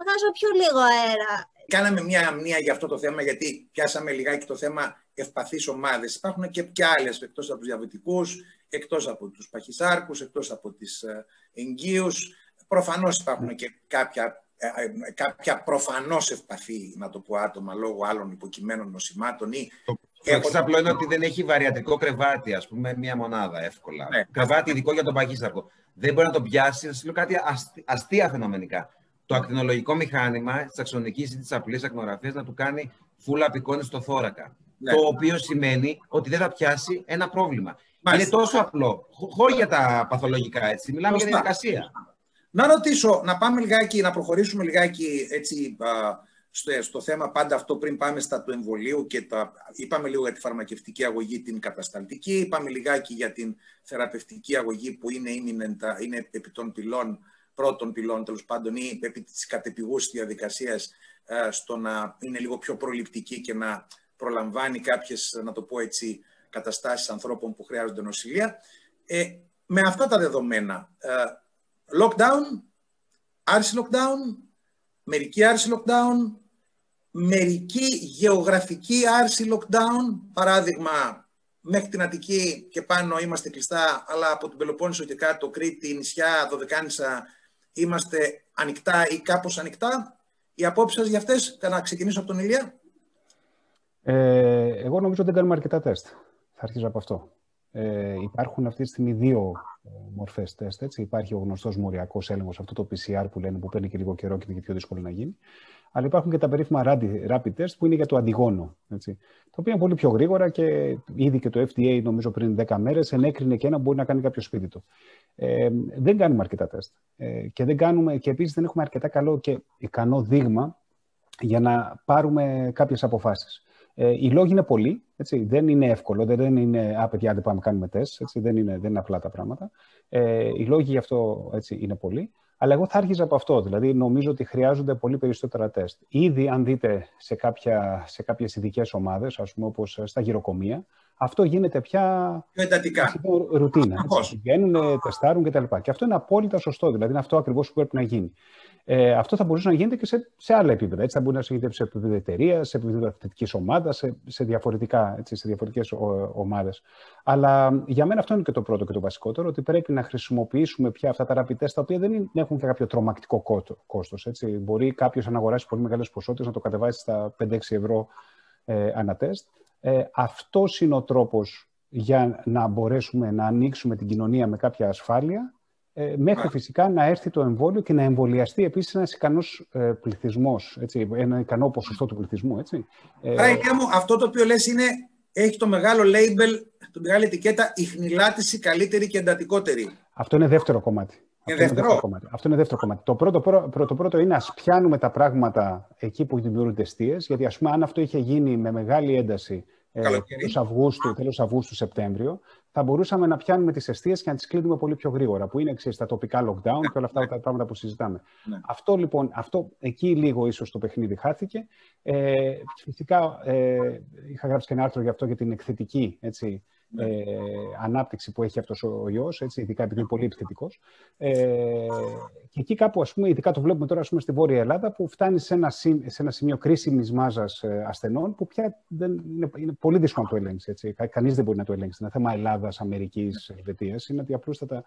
βγάζω πιο λίγο αέρα. Κάναμε μια αμνία για αυτό το θέμα, γιατί πιάσαμε λιγάκι το θέμα ευπαθείς ομάδες. Υπάρχουν και, και άλλες, εκτός από τους διαβητικούς, εκτός από τους παχυσάρκους, εκτός από τις ε, εγγύους. Προφανώς υπάρχουν και κάποια, ε, ε, κάποια προφανώς ευπαθή, να το πω, άτομα λόγω άλλων υποκειμένων νοσημάτων ή Το εξή απλό είναι ότι δεν έχει βαριατικό κρεβάτι, ας πούμε, μία μονάδα εύκολα. Ναι. Κρεβάτι ειδικό για τον παγίσταρκο. Δεν μπορεί να το πιάσεις. Θα σου λέω κάτι αστεία φαινομενικά. Το ακτινολογικό μηχάνημα της αξονική ή της απλή ακτινογραφία να του κάνει φούλα απεικόνη στο θώρακα. Ναι. Το οποίο σημαίνει ότι δεν θα πιάσει ένα πρόβλημα. Είναι τόσο απλό. Χωρί για τα παθολογικά έτσι. Μιλάμε για διαδικασία. Να ρωτήσω, να πάμε λιγάκι, να προχωρήσουμε λιγάκι έτσι, στο, στο θέμα πάντα αυτό πριν πάμε στα του εμβολίου και τα, είπαμε λίγο για τη φαρμακευτική αγωγή την κατασταλτική, είπαμε λιγάκι για την θεραπευτική αγωγή που είναι, imminent, είναι επί των πυλών, πρώτων πυλών τέλος πάντων ή επί της κατεπηγούς διαδικασίας στο να είναι λίγο πιο προληπτική και να προλαμβάνει κάποιες, να το πω έτσι, καταστάσεις ανθρώπων που χρειάζονται νοσηλεία. Ε, με αυτά τα δεδομένα, ε, lockdown, άρση lockdown, μερική άρση lockdown, μερική γεωγραφική άρση lockdown, παράδειγμα μέχρι την Αττική και πάνω είμαστε κλειστά, αλλά από την Πελοπόννησο και κάτω, Κρήτη, νησιά, Δωδεκάνησα, είμαστε ανοιχτά ή κάπως ανοιχτά. Οι απόψεις σας για αυτές, να ξεκινήσω από τον Ηλία. Ε, εγώ νομίζω ότι δεν κάνουμε αρκετά τεστ. Θα αρχίσω από αυτό. Ε, υπάρχουν αυτή τη στιγμή δύο ε, μορφές τεστ. Έτσι. Υπάρχει ο γνωστός μοριακός έλεγχος, αυτό το PCR που λένε που παίρνει και λίγο καιρό και είναι πιο δύσκολο να γίνει. Αλλά υπάρχουν και τα περίφημα rapid test που είναι για το αντιγόνο. Έτσι. Το οποίο είναι πολύ πιο γρήγορα και ήδη και το FDA, νομίζω πριν 10 μέρες, ενέκρινε και ένα που μπορεί να κάνει κάποιο σπίτι του. Ε, δεν κάνουμε αρκετά τεστ. Ε, και, δεν κάνουμε, και επίσης δεν έχουμε αρκετά καλό και ικανό δείγμα για να πάρουμε κάποιες αποφάσεις. Ε, οι λόγοι είναι πολλοί. Έτσι. Δεν είναι εύκολο. Δεν είναι «Α, παιδιά, δεν πάμε να κάνουμε τεστ». Έτσι. Δεν, είναι, δεν είναι απλά τα πράγματα. Ε, οι λόγοι γι' αυτό έτσι, είναι πολλοί. Αλλά εγώ θα άρχιζα από αυτό. Δηλαδή, νομίζω ότι χρειάζονται πολύ περισσότερα τεστ. Ήδη, αν δείτε σε, κάποια, σε κάποιες ειδικές ομάδες, ας πούμε, όπως στα γυροκομεία, αυτό γίνεται πια πιο εντατικά. ρουτίνα. Βγαίνουν, τεστάρουν κτλ. Και αυτό είναι απόλυτα σωστό. Δηλαδή, είναι αυτό ακριβώς που πρέπει να γίνει. Ε, αυτό θα μπορούσε να γίνεται και σε, σε άλλα επίπεδα. Έτσι, θα μπορεί να γίνεται σε επίπεδο εταιρείας, σε επίπεδο αθλητικής ομάδας, σε, σε, διαφορετικά, έτσι, σε διαφορετικές ομάδες. Αλλά για μένα αυτό είναι και το πρώτο και το βασικότερο, ότι πρέπει να χρησιμοποιήσουμε πια αυτά τα rapid τα οποία δεν έχουν και κάποιο τρομακτικό κόστος. Μπορεί κάποιος να αγοράσει πολύ μεγάλες ποσότητες, να το κατεβάσει στα 5-6 ευρώ ε, ανά τεστ. Ε, αυτός είναι ο τρόπος για να μπορέσουμε να ανοίξουμε την κοινωνία με κάποια ασφάλεια ε, μέχρι φυσικά να έρθει το εμβόλιο και να εμβολιαστεί επίσης ένας ικανός ε, πληθυσμός, έτσι, ένα ικανό ποσοστό του πληθυσμού. Έτσι. Ε, Άρα, μου, αυτό το οποίο λες είναι, έχει το μεγάλο label, το μεγάλη ετικέτα, χνηλάτιση καλύτερη και εντατικότερη. Αυτό είναι δεύτερο κομμάτι. Είναι αυτό, δεύτερο. Είναι κομμάτι. αυτό είναι δεύτερο κομμάτι. Το πρώτο, πρώτο, πρώτο είναι ας πιάνουμε τα πράγματα εκεί που δημιουργούνται αιστείες, γιατί ας πούμε αν αυτό είχε γίνει με μεγάλη ένταση ε, τέλος Αυγούστου, τέλος Αυγούστου, Σεπτέμβριο, θα μπορούσαμε να πιάνουμε τις αιστείε και να τις κλείνουμε πολύ πιο γρήγορα, που είναι ξέρεις, τα τοπικά lockdown και όλα αυτά τα πράγματα που συζητάμε. Ναι. Αυτό λοιπόν, αυτό, εκεί λίγο ίσως το παιχνίδι χάθηκε. Ε, φυσικά ε, είχα γράψει και ένα άρθρο για αυτό για την εκθετική έτσι, ναι. Ε, ανάπτυξη που έχει αυτός ο ιός, έτσι, ειδικά επειδή είναι πολύ επιθετικός. Ε, και εκεί κάπου, ας πούμε, ειδικά το βλέπουμε τώρα ας πούμε, στη Βόρεια Ελλάδα, που φτάνει σε ένα, σε ένα σημείο κρίσιμης μάζας ε, ασθενών, που πια δεν, είναι, είναι πολύ δύσκολο να το ελέγξεις. Έτσι. Κανείς δεν μπορεί να το ελέγξει. Είναι θέμα Ελλάδας, Αμερικής, Ελβετίας. Είναι ότι απλούστατα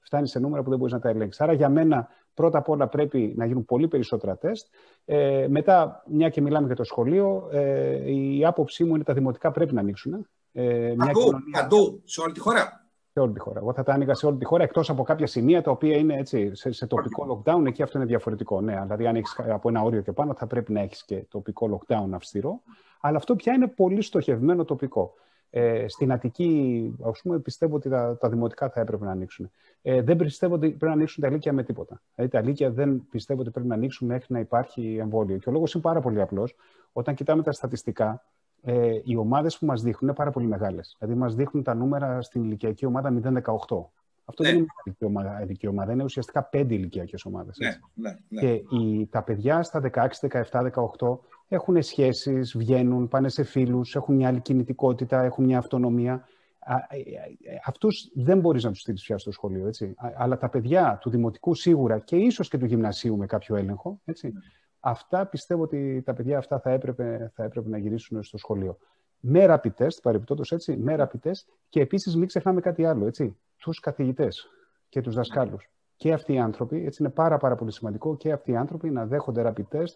φτάνει σε νούμερα που δεν μπορείς να τα ελέγξεις. Άρα για μένα πρώτα απ' όλα πρέπει να γίνουν πολύ περισσότερα τεστ. Ε, μετά, μια και μιλάμε για το σχολείο, ε, η άποψή μου είναι τα δημοτικά πρέπει να ανοίξουν. Ε, μια κοινωνία... σε όλη τη χώρα. Σε όλη τη χώρα. Εγώ θα τα άνοιγα σε όλη τη χώρα, εκτός από κάποια σημεία τα οποία είναι έτσι, σε, σε τοπικό lockdown. Εκεί αυτό είναι διαφορετικό. Ναι, δηλαδή, αν έχεις από ένα όριο και πάνω, θα πρέπει να έχεις και τοπικό lockdown αυστηρό. Αλλά αυτό πια είναι πολύ στοχευμένο τοπικό. Ε, στην Αττική, ας πούμε, πιστεύω ότι τα, τα δημοτικά θα έπρεπε να ανοίξουν. Ε, δεν πιστεύω ότι πρέπει να ανοίξουν τα λύκεια με τίποτα. Δηλαδή, τα λύκεια δεν πιστεύω ότι πρέπει να ανοίξουν μέχρι να υπάρχει εμβόλιο. Και ο λόγος είναι πάρα πολύ απλός. Όταν κοιτάμε τα στατιστικά, ε, οι ομάδες που μας δείχνουν είναι πάρα πολύ μεγάλες. Δηλαδή, μας δείχνουν τα νούμερα στην ηλικιακή ομάδα 0-18. Αυτό ναι. δεν είναι μια ηλικιακή ομάδα, είναι ουσιαστικά πέντε ηλικιακές ομάδες. Ναι, ναι, ναι. Και οι, τα παιδιά στα 16, 17, 18 έχουν σχέσεις, βγαίνουν, πάνε σε φίλους, έχουν μια άλλη κινητικότητα, έχουν μια αυτονομία. Ε, ε, Αυτούς δεν μπορείς να τους στείλεις πια στο σχολείο. Έτσι. Αλλά τα παιδιά του δημοτικού σίγουρα και ίσως και του γυμνασίου με κάποιο έλεγχο. Έτσι. Ναι. Αυτά πιστεύω ότι τα παιδιά αυτά θα έπρεπε, θα έπρεπε να γυρίσουν στο σχολείο. Με rapid test, παρεμπιπτόντως έτσι, με rapid test και επίσης μην ξεχνάμε κάτι άλλο, έτσι, τους καθηγητές και τους δασκάλους. Και αυτοί οι άνθρωποι, έτσι είναι πάρα, πάρα πολύ σημαντικό, και αυτοί οι άνθρωποι να δέχονται rapid test,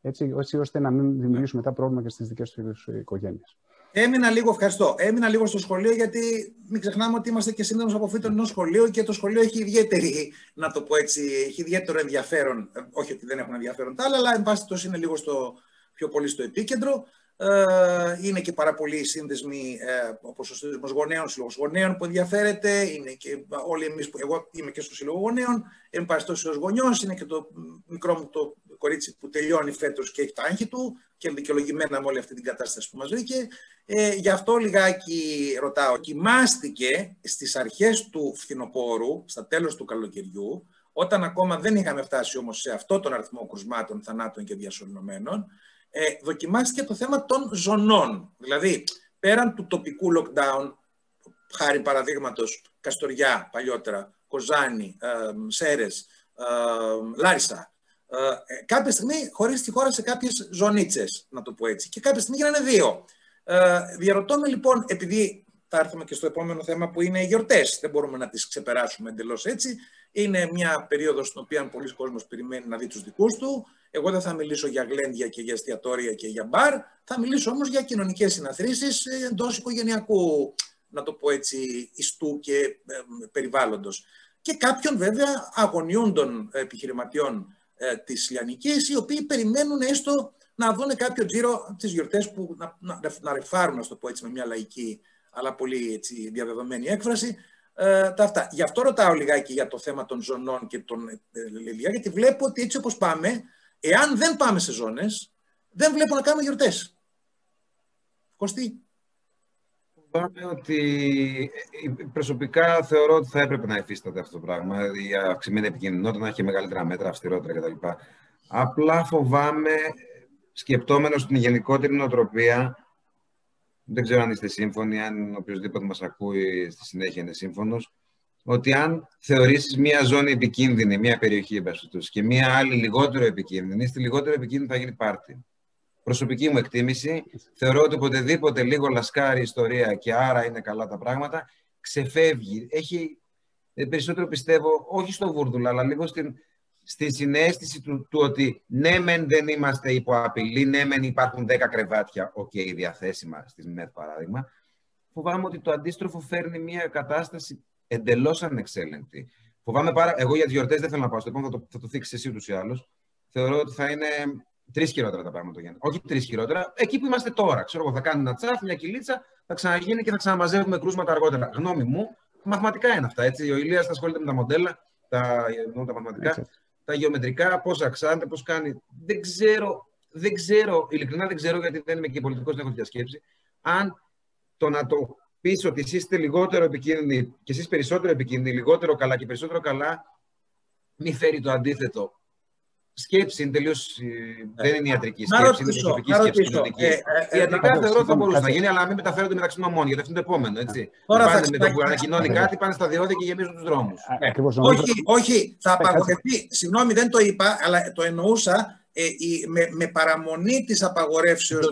έτσι, έτσι ώστε να μην δημιουργήσουμε μετά πρόβλημα και στις δικές τους οικογένειες. Έμεινα λίγο, ευχαριστώ. Έμεινα λίγο στο σχολείο γιατί μην ξεχνάμε ότι είμαστε και σύνδεσμο από φύτων ενός σχολείου και το σχολείο έχει ιδιαίτερη, να το πω έτσι, έχει ιδιαίτερο ενδιαφέρον. Ε, όχι ότι δεν έχουν ενδιαφέρον τα άλλα, αλλά εν πάση είναι λίγο στο, πιο πολύ στο επίκεντρο. Ε, είναι και πάρα πολλοί σύνδεσμοι, ε, όπως ο Σύνδεσμος Γονέων, Σύλλογος Γονέων που ενδιαφέρεται, είναι και όλοι εμείς, που, εγώ είμαι και στο Σύλλογο Γονέων, εν πάση ως γονιός, είναι και το μικρό μου το κορίτσι που τελειώνει φέτος και έχει τα άγχη του και δικαιολογημένα με όλη αυτή την κατάσταση που μας βρήκε. Ε, γι' αυτό λιγάκι ρωτάω, κοιμάστηκε στις αρχές του φθινοπόρου, στα τέλος του καλοκαιριού, όταν ακόμα δεν είχαμε φτάσει όμως σε αυτό τον αριθμό κρουσμάτων, θανάτων και διασωληνωμένων, ε, δοκιμάστηκε το θέμα των ζωνών. Δηλαδή, πέραν του τοπικού lockdown, χάρη παραδείγματος Καστοριά παλιότερα, Κοζάνη, ε, Σέρες, ε, Λάρισα, ε, κάποια στιγμή χωρίζει τη χώρα σε κάποιες ζωνίτσες, να το πω έτσι, και κάποια στιγμή γίνανε δύο. Ε, διαρωτώ με λοιπόν, επειδή θα έρθουμε και στο επόμενο θέμα που είναι οι γιορτές, δεν μπορούμε να τις ξεπεράσουμε εντελώς έτσι, είναι μια περίοδος στην οποία πολλοί κόσμος περιμένει να δει τους δικούς του, εγώ δεν θα μιλήσω για γλέντια και για εστιατόρια και για μπαρ, θα μιλήσω όμως για κοινωνικές συναθρήσεις εντός οικογενειακού, να το πω έτσι, ιστού και ε, περιβάλλοντος. Και κάποιων βέβαια αγωνιούντων επιχειρηματιών ε, της Λιανικής, οι οποίοι περιμένουν έστω να δουν κάποιο τζίρο τις γιορτές που να, να, να ρεφάρουν, να το πω έτσι με μια λαϊκή αλλά πολύ έτσι, διαδεδομένη έκφραση, ε, τα αυτά. Γι' αυτό ρωτάω λιγάκι για το θέμα των ζωνών και των ε, γιατί βλέπω ότι έτσι όπως πάμε, Εάν δεν πάμε σε ζώνες, δεν βλέπω να κάνουμε γιορτές. Κωστή. Φοβάμαι ότι ε, προσωπικά θεωρώ ότι θα έπρεπε να εφίσταται αυτό το πράγμα. Η αυξημένη επικίνδυνοτητα να έχει μεγαλύτερα μέτρα, αυστηρότερα κτλ. Απλά φοβάμαι, σκεπτόμενος την γενικότερη νοοτροπία, δεν ξέρω αν είστε σύμφωνοι, αν οποιοδήποτε μας ακούει στη συνέχεια είναι σύμφωνος, ότι αν θεωρήσεις μία ζώνη επικίνδυνη, μία περιοχή εμπαστοτούς και μία άλλη λιγότερο επικίνδυνη, στη λιγότερο επικίνδυνη θα γίνει πάρτι. Προσωπική μου εκτίμηση, θεωρώ ότι οποτεδήποτε λίγο λασκάρει η ιστορία και άρα είναι καλά τα πράγματα, ξεφεύγει. Έχει ε, περισσότερο πιστεύω, όχι στο βούρδουλα, αλλά λίγο στην, στη συναίσθηση του, του ότι ναι, μεν δεν είμαστε υπό απειλή, ναι, μεν υπάρχουν 10 κρεβάτια, ok, okay, διαθέσιμα στη ΜΕΘ παράδειγμα. Φοβάμαι ότι το αντίστροφο φέρνει μια κατάσταση εντελώς ανεξέλεγκτη. Φοβάμαι πάρα. Εγώ για τις γιορτές δεν θέλω να πάω στο επόμενο, θα το, θα το θίξεις εσύ ούτως ή άλλως. Θεωρώ ότι θα είναι τρεις χειρότερα τα πράγματα. Για... Όχι τρεις χειρότερα, εκεί που είμαστε τώρα. Ξέρω εγώ, θα κάνει ένα τσαφ, μια κυλίτσα, θα ξαναγίνει και θα ξαναμαζεύουμε κρούσματα αργότερα. Γνώμη μου, μαθηματικά είναι αυτά. Έτσι. Ο Ηλίας θα ασχολείται με τα μοντέλα, τα, τα μαθηματικά, τα γεωμετρικά, πώς αυξάνεται, πώς κάνει. Δεν ξέρω, δεν ξέρω, ειλικρινά δεν ξέρω, γιατί δεν είμαι και πολιτικός, δεν έχω διασκέψει, αν το να το πεις ότι εσεί είστε λιγότερο επικίνδυνοι και εσεί περισσότερο επικίνδυνοι, λιγότερο καλά και περισσότερο καλά, μη φέρει το αντίθετο. Σκέψη είναι τελείως. Ε, δεν είναι ιατρική σκέψη, είναι προσωπική σκέψη. Κοινωνική. Ε, ε, Ιατρικά ε, θεωρώ ότι θα μπορούσε να γίνει, αλλά μην μεταφέρονται μεταξύ νομών, γιατί αυτό είναι το επόμενο. Έτσι. Τώρα πάνε με το που ανακοινώνει κάτι, πάνε στα διόδια και γεμίζουν τους δρόμους. Όχι, όχι, θα απαγορευτεί. Συγγνώμη, δεν το είπα, αλλά το εννοούσα ε, με, με παραμονή της απαγορεύσεως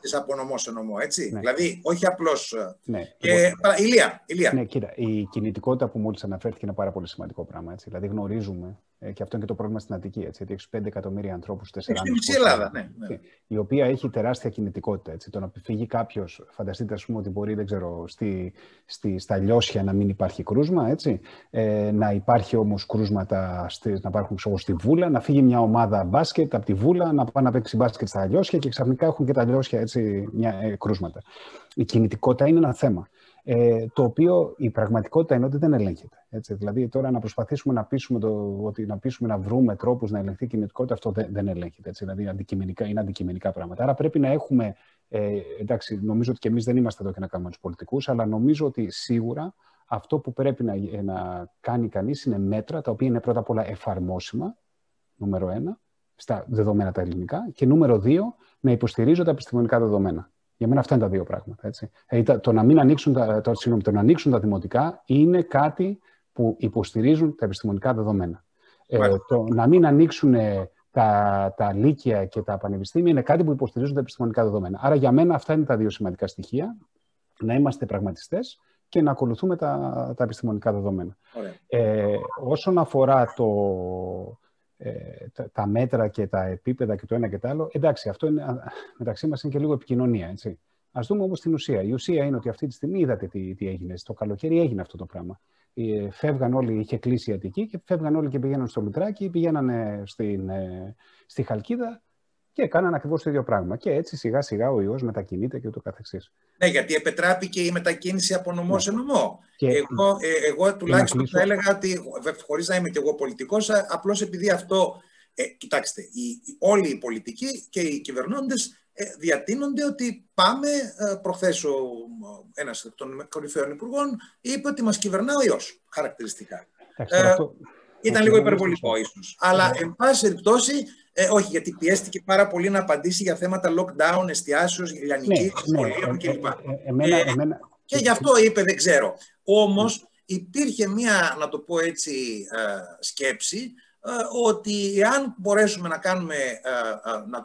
της απονομός σε νομό, έτσι. Ναι. Δηλαδή, όχι απλώς... Ε, ναι. Και, Ηλία, Ηλία. Ναι, κοίτα, η κινητικότητα που μόλις αναφέρθηκε είναι πάρα πολύ σημαντικό πράγμα, έτσι. Δηλαδή, γνωρίζουμε, ε, και αυτό είναι και το πρόβλημα στην Αττική, έτσι, ότι έχεις 5 εκατομμύρια ανθρώπους, 4 Στην Ελλάδα, ναι, ναι. Η οποία έχει τεράστια κινητικότητα, έτσι. Το να φύγει κάποιος, φανταστείτε, ας πούμε, ότι μπορεί, δεν ξέρω, στη, στη, στα λιώσια να μην υπάρχει κρούσμα, έτσι. Ε, να υπάρχει όμως κρούσματα, στη, να υπάρχουν, ξέρω, στη Βούλα, να φύγει μια ομάδα μπάσκετ, από τη Βούλα να πάει να παίξει μπάσκετ στα λιώσια και ξαφνικά έχουν και τα λιώσια έτσι, μια, ε, κρούσματα. Η κινητικότητα είναι ένα θέμα. Ε, το οποίο η πραγματικότητα είναι ότι δεν ελέγχεται. Έτσι. Δηλαδή, τώρα να προσπαθήσουμε να πείσουμε, το, ότι να, πείσουμε να βρούμε τρόπους να ελεγχθεί η κινητικότητα, αυτό δεν, δεν ελέγχεται. Έτσι. Δηλαδή, αντικειμενικά, είναι αντικειμενικά πράγματα. Άρα, πρέπει να έχουμε. Ε, εντάξει, νομίζω ότι και εμείς δεν είμαστε εδώ και να κάνουμε τους πολιτικούς, αλλά νομίζω ότι σίγουρα αυτό που πρέπει να, να κάνει κανείς είναι μέτρα τα οποία είναι πρώτα απ' όλα εφαρμόσιμα, νούμερο ένα, στα δεδομένα τα ελληνικά και νούμερο δύο, να υποστηρίζω τα επιστημονικά δεδομένα. Για μένα αυτά είναι τα δύο πράγματα. Έτσι. Ε, το, να μην ανοίξουν τα, το, συγγνώμη, το να ανοίξουν τα δημοτικά είναι κάτι που υποστηρίζουν τα επιστημονικά δεδομένα. Ε, το να μην ανοίξουν τα, τα λύκεια και τα πανεπιστήμια είναι κάτι που υποστηρίζουν τα επιστημονικά δεδομένα. Άρα για μένα αυτά είναι τα δύο σημαντικά στοιχεία. Να είμαστε πραγματιστές και να ακολουθούμε τα, τα επιστημονικά δεδομένα. Ε, όσον αφορά το, ε, τα, μέτρα και τα επίπεδα και το ένα και το άλλο. Εντάξει, αυτό είναι, μεταξύ μας είναι και λίγο επικοινωνία, έτσι. Α δούμε όμως την ουσία. Η ουσία είναι ότι αυτή τη στιγμή είδατε τι, τι έγινε. Στο καλοκαίρι έγινε αυτό το πράγμα. Ε, φεύγαν όλοι, είχε κλείσει η Αττική και φεύγαν όλοι και πήγαιναν στο Λουτράκι, πήγαιναν στην, ε, στη Χαλκίδα και έκαναν ακριβώς το ίδιο πράγμα. Και έτσι σιγά σιγά ο ιός μετακινείται και ούτω καθεξής. Ναι, γιατί επετράπηκε η μετακίνηση από νομό ναι. σε νομό. Και... Εγώ, ε, εγώ τουλάχιστον θα έλεγα ότι, χωρίς να είμαι και εγώ πολιτικός, απλώς επειδή αυτό. Ε, κοιτάξτε, οι, όλοι οι πολιτικοί και οι κυβερνώντες ε, διατείνονται ότι πάμε, ε, προχθές ο, ένας των κορυφαίων υπουργών είπε ότι μας κυβερνά ο ιός, χαρακτηριστικά. Ε, ήταν λίγο υπερβολικό ίσως. Αλλά, ναι. εν πάση περιπτώσει, ε, όχι, γιατί πιέστηκε πάρα πολύ να απαντήσει για θέματα lockdown, εστιάσεως, λιανική, ναι, σχολείων ναι, κλπ. Ε, ε, και γι' αυτό είπε, δεν ξέρω. Όμως, υπήρχε μία, να το πω έτσι, σκέψη, ότι αν μπορέσουμε να κάνουμε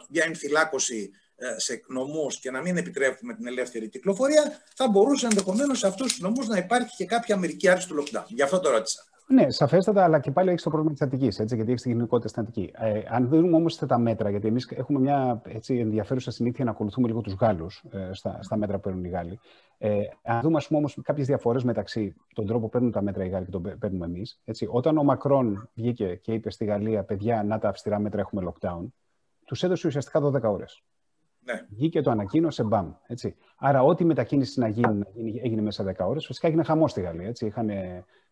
μια ενθυλάκωση ε, σε νομούς και να μην επιτρέπουμε την ελεύθερη κυκλοφορία, θα μπορούσε ενδεχομένως σε αυτούς τους νομούς να υπάρχει και κάποια μερική άρση του lockdown. Γι' αυτό το ρώτησα. Ναι, σαφέστατα, αλλά και πάλι έχεις το πρόβλημα της Αττικής, γιατί έχεις την κοινωνικότητα στην Αττική. Ε, αν δούμε όμως τα μέτρα, γιατί εμείς έχουμε μια έτσι, ενδιαφέρουσα συνήθεια να ακολουθούμε λίγο τους Γάλλους ε, στα, στα μέτρα που παίρνουν οι Γάλλοι. Ε, αν δούμε όμως κάποιες διαφορές μεταξύ των τρόπων που παίρνουν τα μέτρα οι Γάλλοι και τον παίρνουμε εμείς. Όταν ο Μακρόν βγήκε και είπε στη Γαλλία, παιδιά, να τα αυστηρά μέτρα έχουμε lockdown, τους έδωσε ουσιαστικά 12 ώρες. Ναι. Βγήκε το ανακοίνωσε, μπαμ. Έτσι. Άρα, ό,τι μετακίνηση να γίνει, έγινε μέσα 10 ώρες. Φυσικά έγινε χαμό στη Γαλλία. Έτσι. Είχαν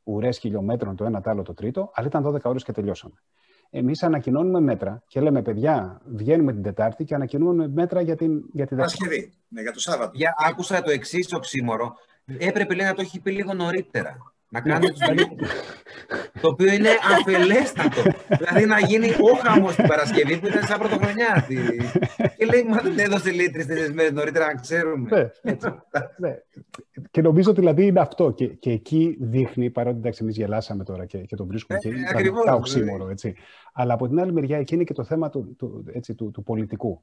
ουρές χιλιόμετρων το ένα, το άλλο, το τρίτο, αλλά ήταν 12 ώρες και τελειώσαμε. Εμείς ανακοινώνουμε μέτρα και λέμε, παιδιά, βγαίνουμε την Τετάρτη και ανακοινώνουμε μέτρα για την, για την Παρασκευή. Ναι, για το Σάββατο. Για, άκουσα το εξής οξύμορο. Έπρεπε λέει, να το έχει πει λίγο νωρίτερα. Να κάνουμε το οποίο είναι αφελέστατο. δηλαδή να γίνει ο χαμός την Παρασκευή που ήταν σαν πρωτοχρονιά. και λέει, Μα δεν έδωσε λίτρε τρεις μέρες νωρίτερα, να ξέρουμε. Ναι. ναι. Και νομίζω ότι δηλαδή είναι αυτό. Και, και εκεί δείχνει, παρότι εντάξει, εμείς γελάσαμε τώρα και, και τον βρίσκουμε ε, και είναι τα οξύμορο. Έτσι. Αλλά από την άλλη μεριά, εκεί είναι και το θέμα του, του, έτσι, του, του πολιτικού.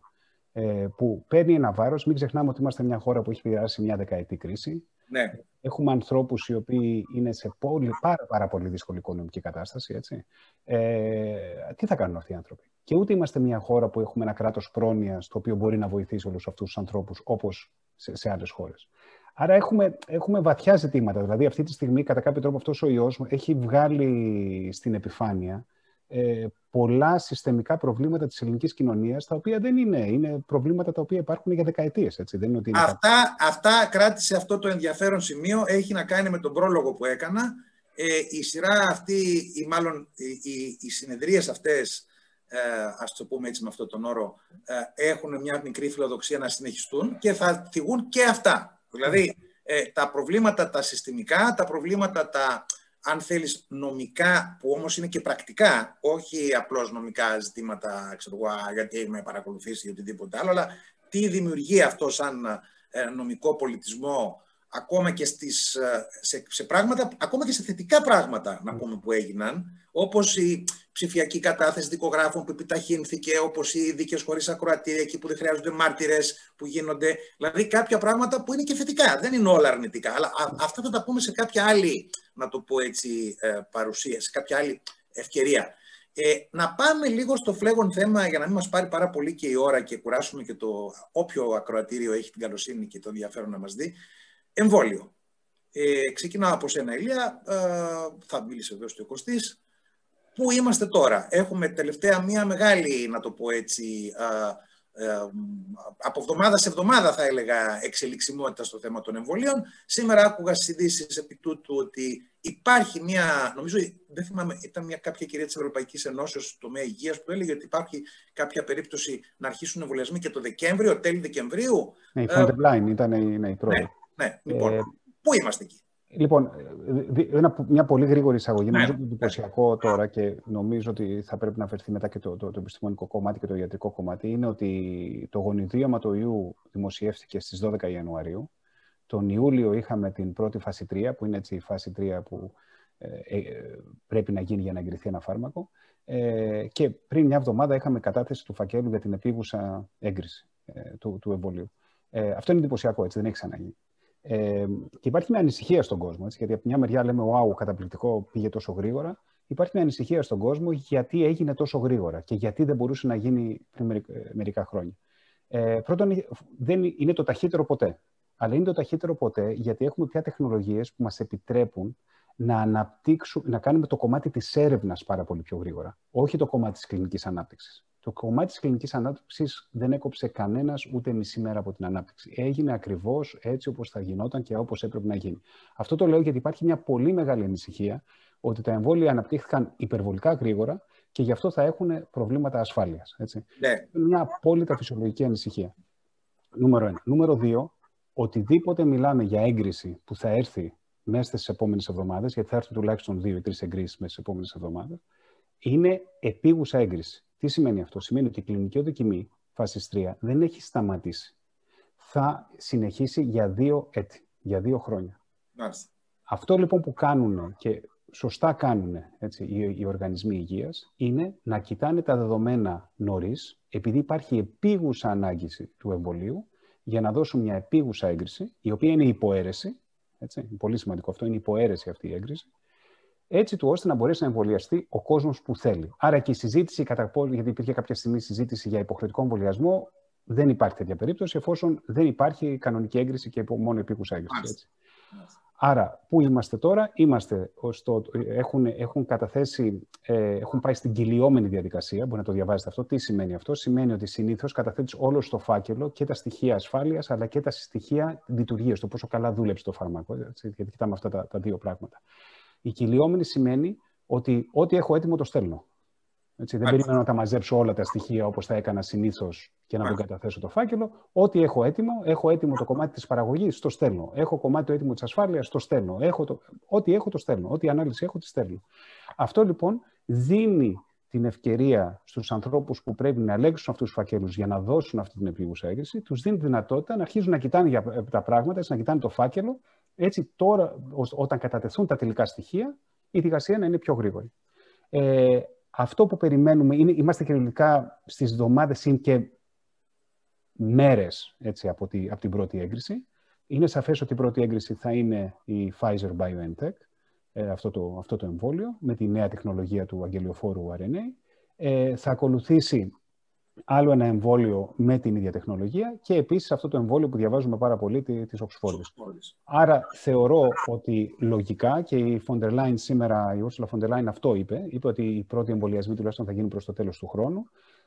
Ε, που παίρνει ένα βάρος. Μην ξεχνάμε ότι είμαστε μια χώρα που έχει περάσει μια δεκαετή κρίση. Ναι. Έχουμε ανθρώπους οι οποίοι είναι σε πολύ, πάρα, πάρα πολύ δύσκολη οικονομική κατάσταση. Έτσι. Ε, τι θα κάνουν αυτοί οι άνθρωποι; Και ούτε είμαστε μια χώρα που έχουμε ένα κράτος πρόνοιας το οποίο μπορεί να βοηθήσει όλους αυτούς τους ανθρώπους όπως σε, σε άλλες χώρες. Άρα έχουμε, έχουμε βαθιά ζητήματα. Δηλαδή, αυτή τη στιγμή, κατά κάποιο τρόπο, αυτός ο ιός έχει βγάλει στην επιφάνεια ε, πολλά συστημικά προβλήματα της ελληνικής κοινωνίας, τα οποία δεν είναι. Είναι προβλήματα τα οποία υπάρχουν για δεκαετίες. Έτσι. Δεν είναι ότι είναι αυτά, αυτά κράτησε αυτό το ενδιαφέρον σημείο. Έχει να κάνει με τον πρόλογο που έκανα. Ε, η σειρά αυτή, ή μάλλον οι, οι, οι συνεδρίες αυτές, ε, ας το πούμε έτσι με αυτόν τον όρο, ε, έχουν μια μικρή φιλοδοξία να συνεχιστούν και θα θυγούν και αυτά. Δηλαδή, ε, τα προβλήματα τα συστημικά, τα προβλήματα τα αν θέλεις νομικά, που όμως είναι και πρακτικά, όχι απλώς νομικά ζητήματα, ξέρω εγώ, γιατί με παρακολουθήσει ή οτιδήποτε άλλο, αλλά τι δημιουργεί αυτό σαν ε, νομικό πολιτισμό, ακόμα και στις, ε, σε, σε πράγματα, ακόμα και σε θετικά πράγματα, να πούμε, που έγιναν, όπως η ψηφιακή κατάθεση δικογράφων που επιταχύνθηκε, όπως οι δίκες χωρίς ακροατήρια, εκεί που δεν χρειάζονται μάρτυρες που γίνονται. Δηλαδή κάποια πράγματα που είναι και θετικά, δεν είναι όλα αρνητικά. Αλλά αυτά θα τα πούμε σε κάποια άλλη, να το πω έτσι, ε, παρουσία, σε κάποια άλλη ευκαιρία. Ε, να πάμε λίγο στο φλέγον θέμα για να μην μας πάρει πάρα πολύ και η ώρα και κουράσουμε και το όποιο ακροατήριο έχει την καλοσύνη και το ενδιαφέρον να μας δει. Εμβόλιο. Ε, ξεκινάω από σένα, Ηλία. Ε, θα μίλησε εδώ στο Κωστής. Πού είμαστε τώρα; Έχουμε τελευταία μία μεγάλη, να το πω έτσι, ε, από εβδομάδα σε εβδομάδα θα έλεγα εξελιξιμότητα στο θέμα των εμβολίων. Σήμερα άκουγα στις ειδήσεις επί τούτου ότι υπάρχει μια, νομίζω δεν θυμάμαι, ήταν μια κάποια κυρία της Ευρωπαϊκής Ενώσεως στο τομέα υγείας που έλεγε ότι υπάρχει κάποια περίπτωση να αρχίσουν εμβολιασμοί και το Δεκέμβριο, τέλη Δεκεμβρίου. Ναι, η Φόντερ ήταν η, ναι, η πρώτη. Ναι, ναι. Λοιπόν, ε, πού είμαστε εκεί; Λοιπόν, ένα, μια πολύ γρήγορη εισαγωγή. Ναι, νομίζω ότι είναι εντυπωσιακό τώρα και νομίζω ότι θα πρέπει να αφαιρθεί μετά και το, το, το επιστημονικό κομμάτι και το ιατρικό κομμάτι είναι ότι το γονιδίωμα του ιού δημοσιεύτηκε στις 12 Ιανουαρίου. Τον Ιούλιο είχαμε την πρώτη φάση 3, που είναι έτσι η φάση 3 που ε, ε, πρέπει να γίνει για να εγκριθεί ένα φάρμακο. Ε, και πριν μια εβδομάδα είχαμε κατάθεση του φακέλου για την επίγουσα έγκριση ε, του, του εμβολίου. Ε, αυτό είναι εντυπωσιακό, έτσι, δεν έχει ξαναγίνει. Ε, και υπάρχει μια ανησυχία στον κόσμο, έτσι, γιατί από μια μεριά λέμε «Wow, καταπληκτικό, πήγε τόσο γρήγορα». Υπάρχει μια ανησυχία στον κόσμο γιατί έγινε τόσο γρήγορα και γιατί δεν μπορούσε να γίνει πριν ε, μερικά χρόνια. Ε, πρώτον, δεν είναι το ταχύτερο ποτέ. Αλλά είναι το ταχύτερο ποτέ γιατί έχουμε πια τεχνολογίες που μας επιτρέπουν να αναπτύξουμε, να κάνουμε το κομμάτι της έρευνας πάρα πολύ πιο γρήγορα. Όχι το κομμάτι της κλινικής ανάπτυξης. Το κομμάτι της κλινικής ανάπτυξης δεν έκοψε κανένας ούτε μισή μέρα από την ανάπτυξη. Έγινε ακριβώς έτσι όπως θα γινόταν και όπως έπρεπε να γίνει. Αυτό το λέω γιατί υπάρχει μια πολύ μεγάλη ανησυχία ότι τα εμβόλια αναπτύχθηκαν υπερβολικά γρήγορα και γι' αυτό θα έχουν προβλήματα ασφάλειας. Έτσι. Ναι. Μια απόλυτα φυσιολογική ανησυχία. Νούμερο ένα. Νούμερο δύο, οτιδήποτε μιλάμε για έγκριση που θα έρθει μέσα στις επόμενες εβδομάδες, γιατί θα έρθουν τουλάχιστον δύο ή τρεις εγκρίσεις μέσα στις επόμενες εβδομάδες, είναι επίγουσα έγκριση. Τι σημαίνει αυτό, Σημαίνει ότι η κλινική οδοκιμή φάση 3 δεν έχει σταματήσει. Θα συνεχίσει για δύο έτη, για δύο χρόνια. Μάλιστα. Αυτό λοιπόν που κάνουν και σωστά κάνουν έτσι, οι, οι οργανισμοί υγείας είναι να κοιτάνε τα δεδομένα νωρίς, επειδή υπάρχει επίγουσα ανάγκη του εμβολίου, για να δώσουν μια επίγουσα έγκριση, η οποία είναι υποαίρεση, έτσι, πολύ σημαντικό αυτό, είναι υποαίρεση αυτή η έγκριση, έτσι του ώστε να μπορέσει να εμβολιαστεί ο κόσμος που θέλει. Άρα και η συζήτηση, κατά γιατί υπήρχε κάποια στιγμή συζήτηση για υποχρεωτικό εμβολιασμό, δεν υπάρχει τέτοια περίπτωση, εφόσον δεν υπάρχει κανονική έγκριση και μόνο επίκουσα έγκριση. Έτσι. Άρα, πού είμαστε τώρα, είμαστε στο, έχουν, έχουν καταθέσει, ε, έχουν πάει στην κυλιόμενη διαδικασία, μπορεί να το διαβάζετε αυτό. Τι σημαίνει αυτό, σημαίνει ότι συνήθως καταθέτεις όλο στο φάκελο και τα στοιχεία ασφάλειας, αλλά και τα στοιχεία λειτουργίας, το πόσο καλά δούλεψε το φάρμακο, έτσι, γιατί κοιτάμε αυτά τα, τα δύο πράγματα. Η κυλιόμενη σημαίνει ότι ό,τι έχω έτοιμο το στέλνω. Έτσι, δεν περιμένω να τα μαζέψω όλα τα στοιχεία όπως θα έκανα συνήθως και να τον καταθέσω το φάκελο. Ό,τι έχω έτοιμο, έχω έτοιμο το κομμάτι της παραγωγής, το στέλνω. Έχω κομμάτι το έτοιμο της ασφάλειας, το στέλνω. Έχω το... Ό,τι έχω, το στέλνω. Ό,τι ανάλυση έχω, τη στέλνω. Αυτό λοιπόν δίνει την ευκαιρία στους ανθρώπους που πρέπει να ελέγξουν αυτούς τους φακέλους για να δώσουν αυτή την επίγουσα έγκριση, τους δίνει τη δυνατότητα να αρχίζουν να κοιτάνε για τα πράγματα, να κοιτάνε το φάκελο. Έτσι, τώρα, όταν κατατεθούν τα τελικά στοιχεία, η δικασία να είναι πιο γρήγορη. Ε, αυτό που περιμένουμε είναι, είμαστε κυριολεκτικά στις εβδομάδες είναι και μέρες έτσι, από, τη, από την πρώτη έγκριση. Είναι σαφές ότι η πρώτη έγκριση θα είναι η Pfizer-BioNTech, ε, αυτό, το, αυτό το εμβόλιο, με τη νέα τεχνολογία του αγγελιοφόρου RNA. Ε, θα ακολουθήσει άλλο ένα εμβόλιο με την ίδια τεχνολογία και επίσης αυτό το εμβόλιο που διαβάζουμε πάρα πολύ της Οξφόρδης. Άρα θεωρώ ότι λογικά και η Φοντερ Λάιν σήμερα, η Ursula Φοντερ Λάιν αυτό είπε, είπε ότι οι πρώτοι εμβολιασμοί τουλάχιστον θα γίνουν προς το τέλος του χρόνου.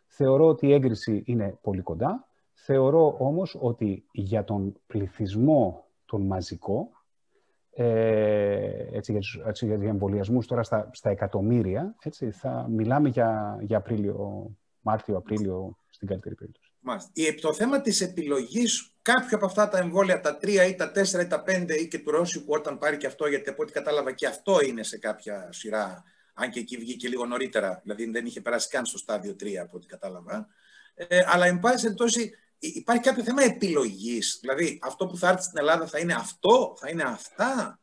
Θεωρώ ότι η έγκριση είναι πολύ κοντά. Θεωρώ όμως ότι για τον πληθυσμό τον μαζικό, ε, έτσι, για, τους, έτσι, για εμβολιασμούς τώρα στα, στα εκατομμύρια, έτσι, θα μιλάμε για, για Απρίλιο Μάρτιο-Απρίλιο στην καλύτερη περίπτωση. Μάλιστα. Το θέμα της επιλογής κάποιο από αυτά τα εμβόλια, τα τρία ή τα τέσσερα ή τα πέντε ή και του Ρώσιου που όταν πάρει και αυτό, γιατί από ό,τι κατάλαβα και αυτό είναι σε κάποια σειρά, αν και εκεί βγήκε λίγο νωρίτερα, δηλαδή δεν είχε περάσει καν στο στάδιο 3 από ό,τι κατάλαβα. Ε, αλλά εν πάση περιπτώσει υπάρχει κάποιο θέμα επιλογής, δηλαδή αυτό που θα έρθει στην Ελλάδα θα είναι αυτό, θα είναι αυτά;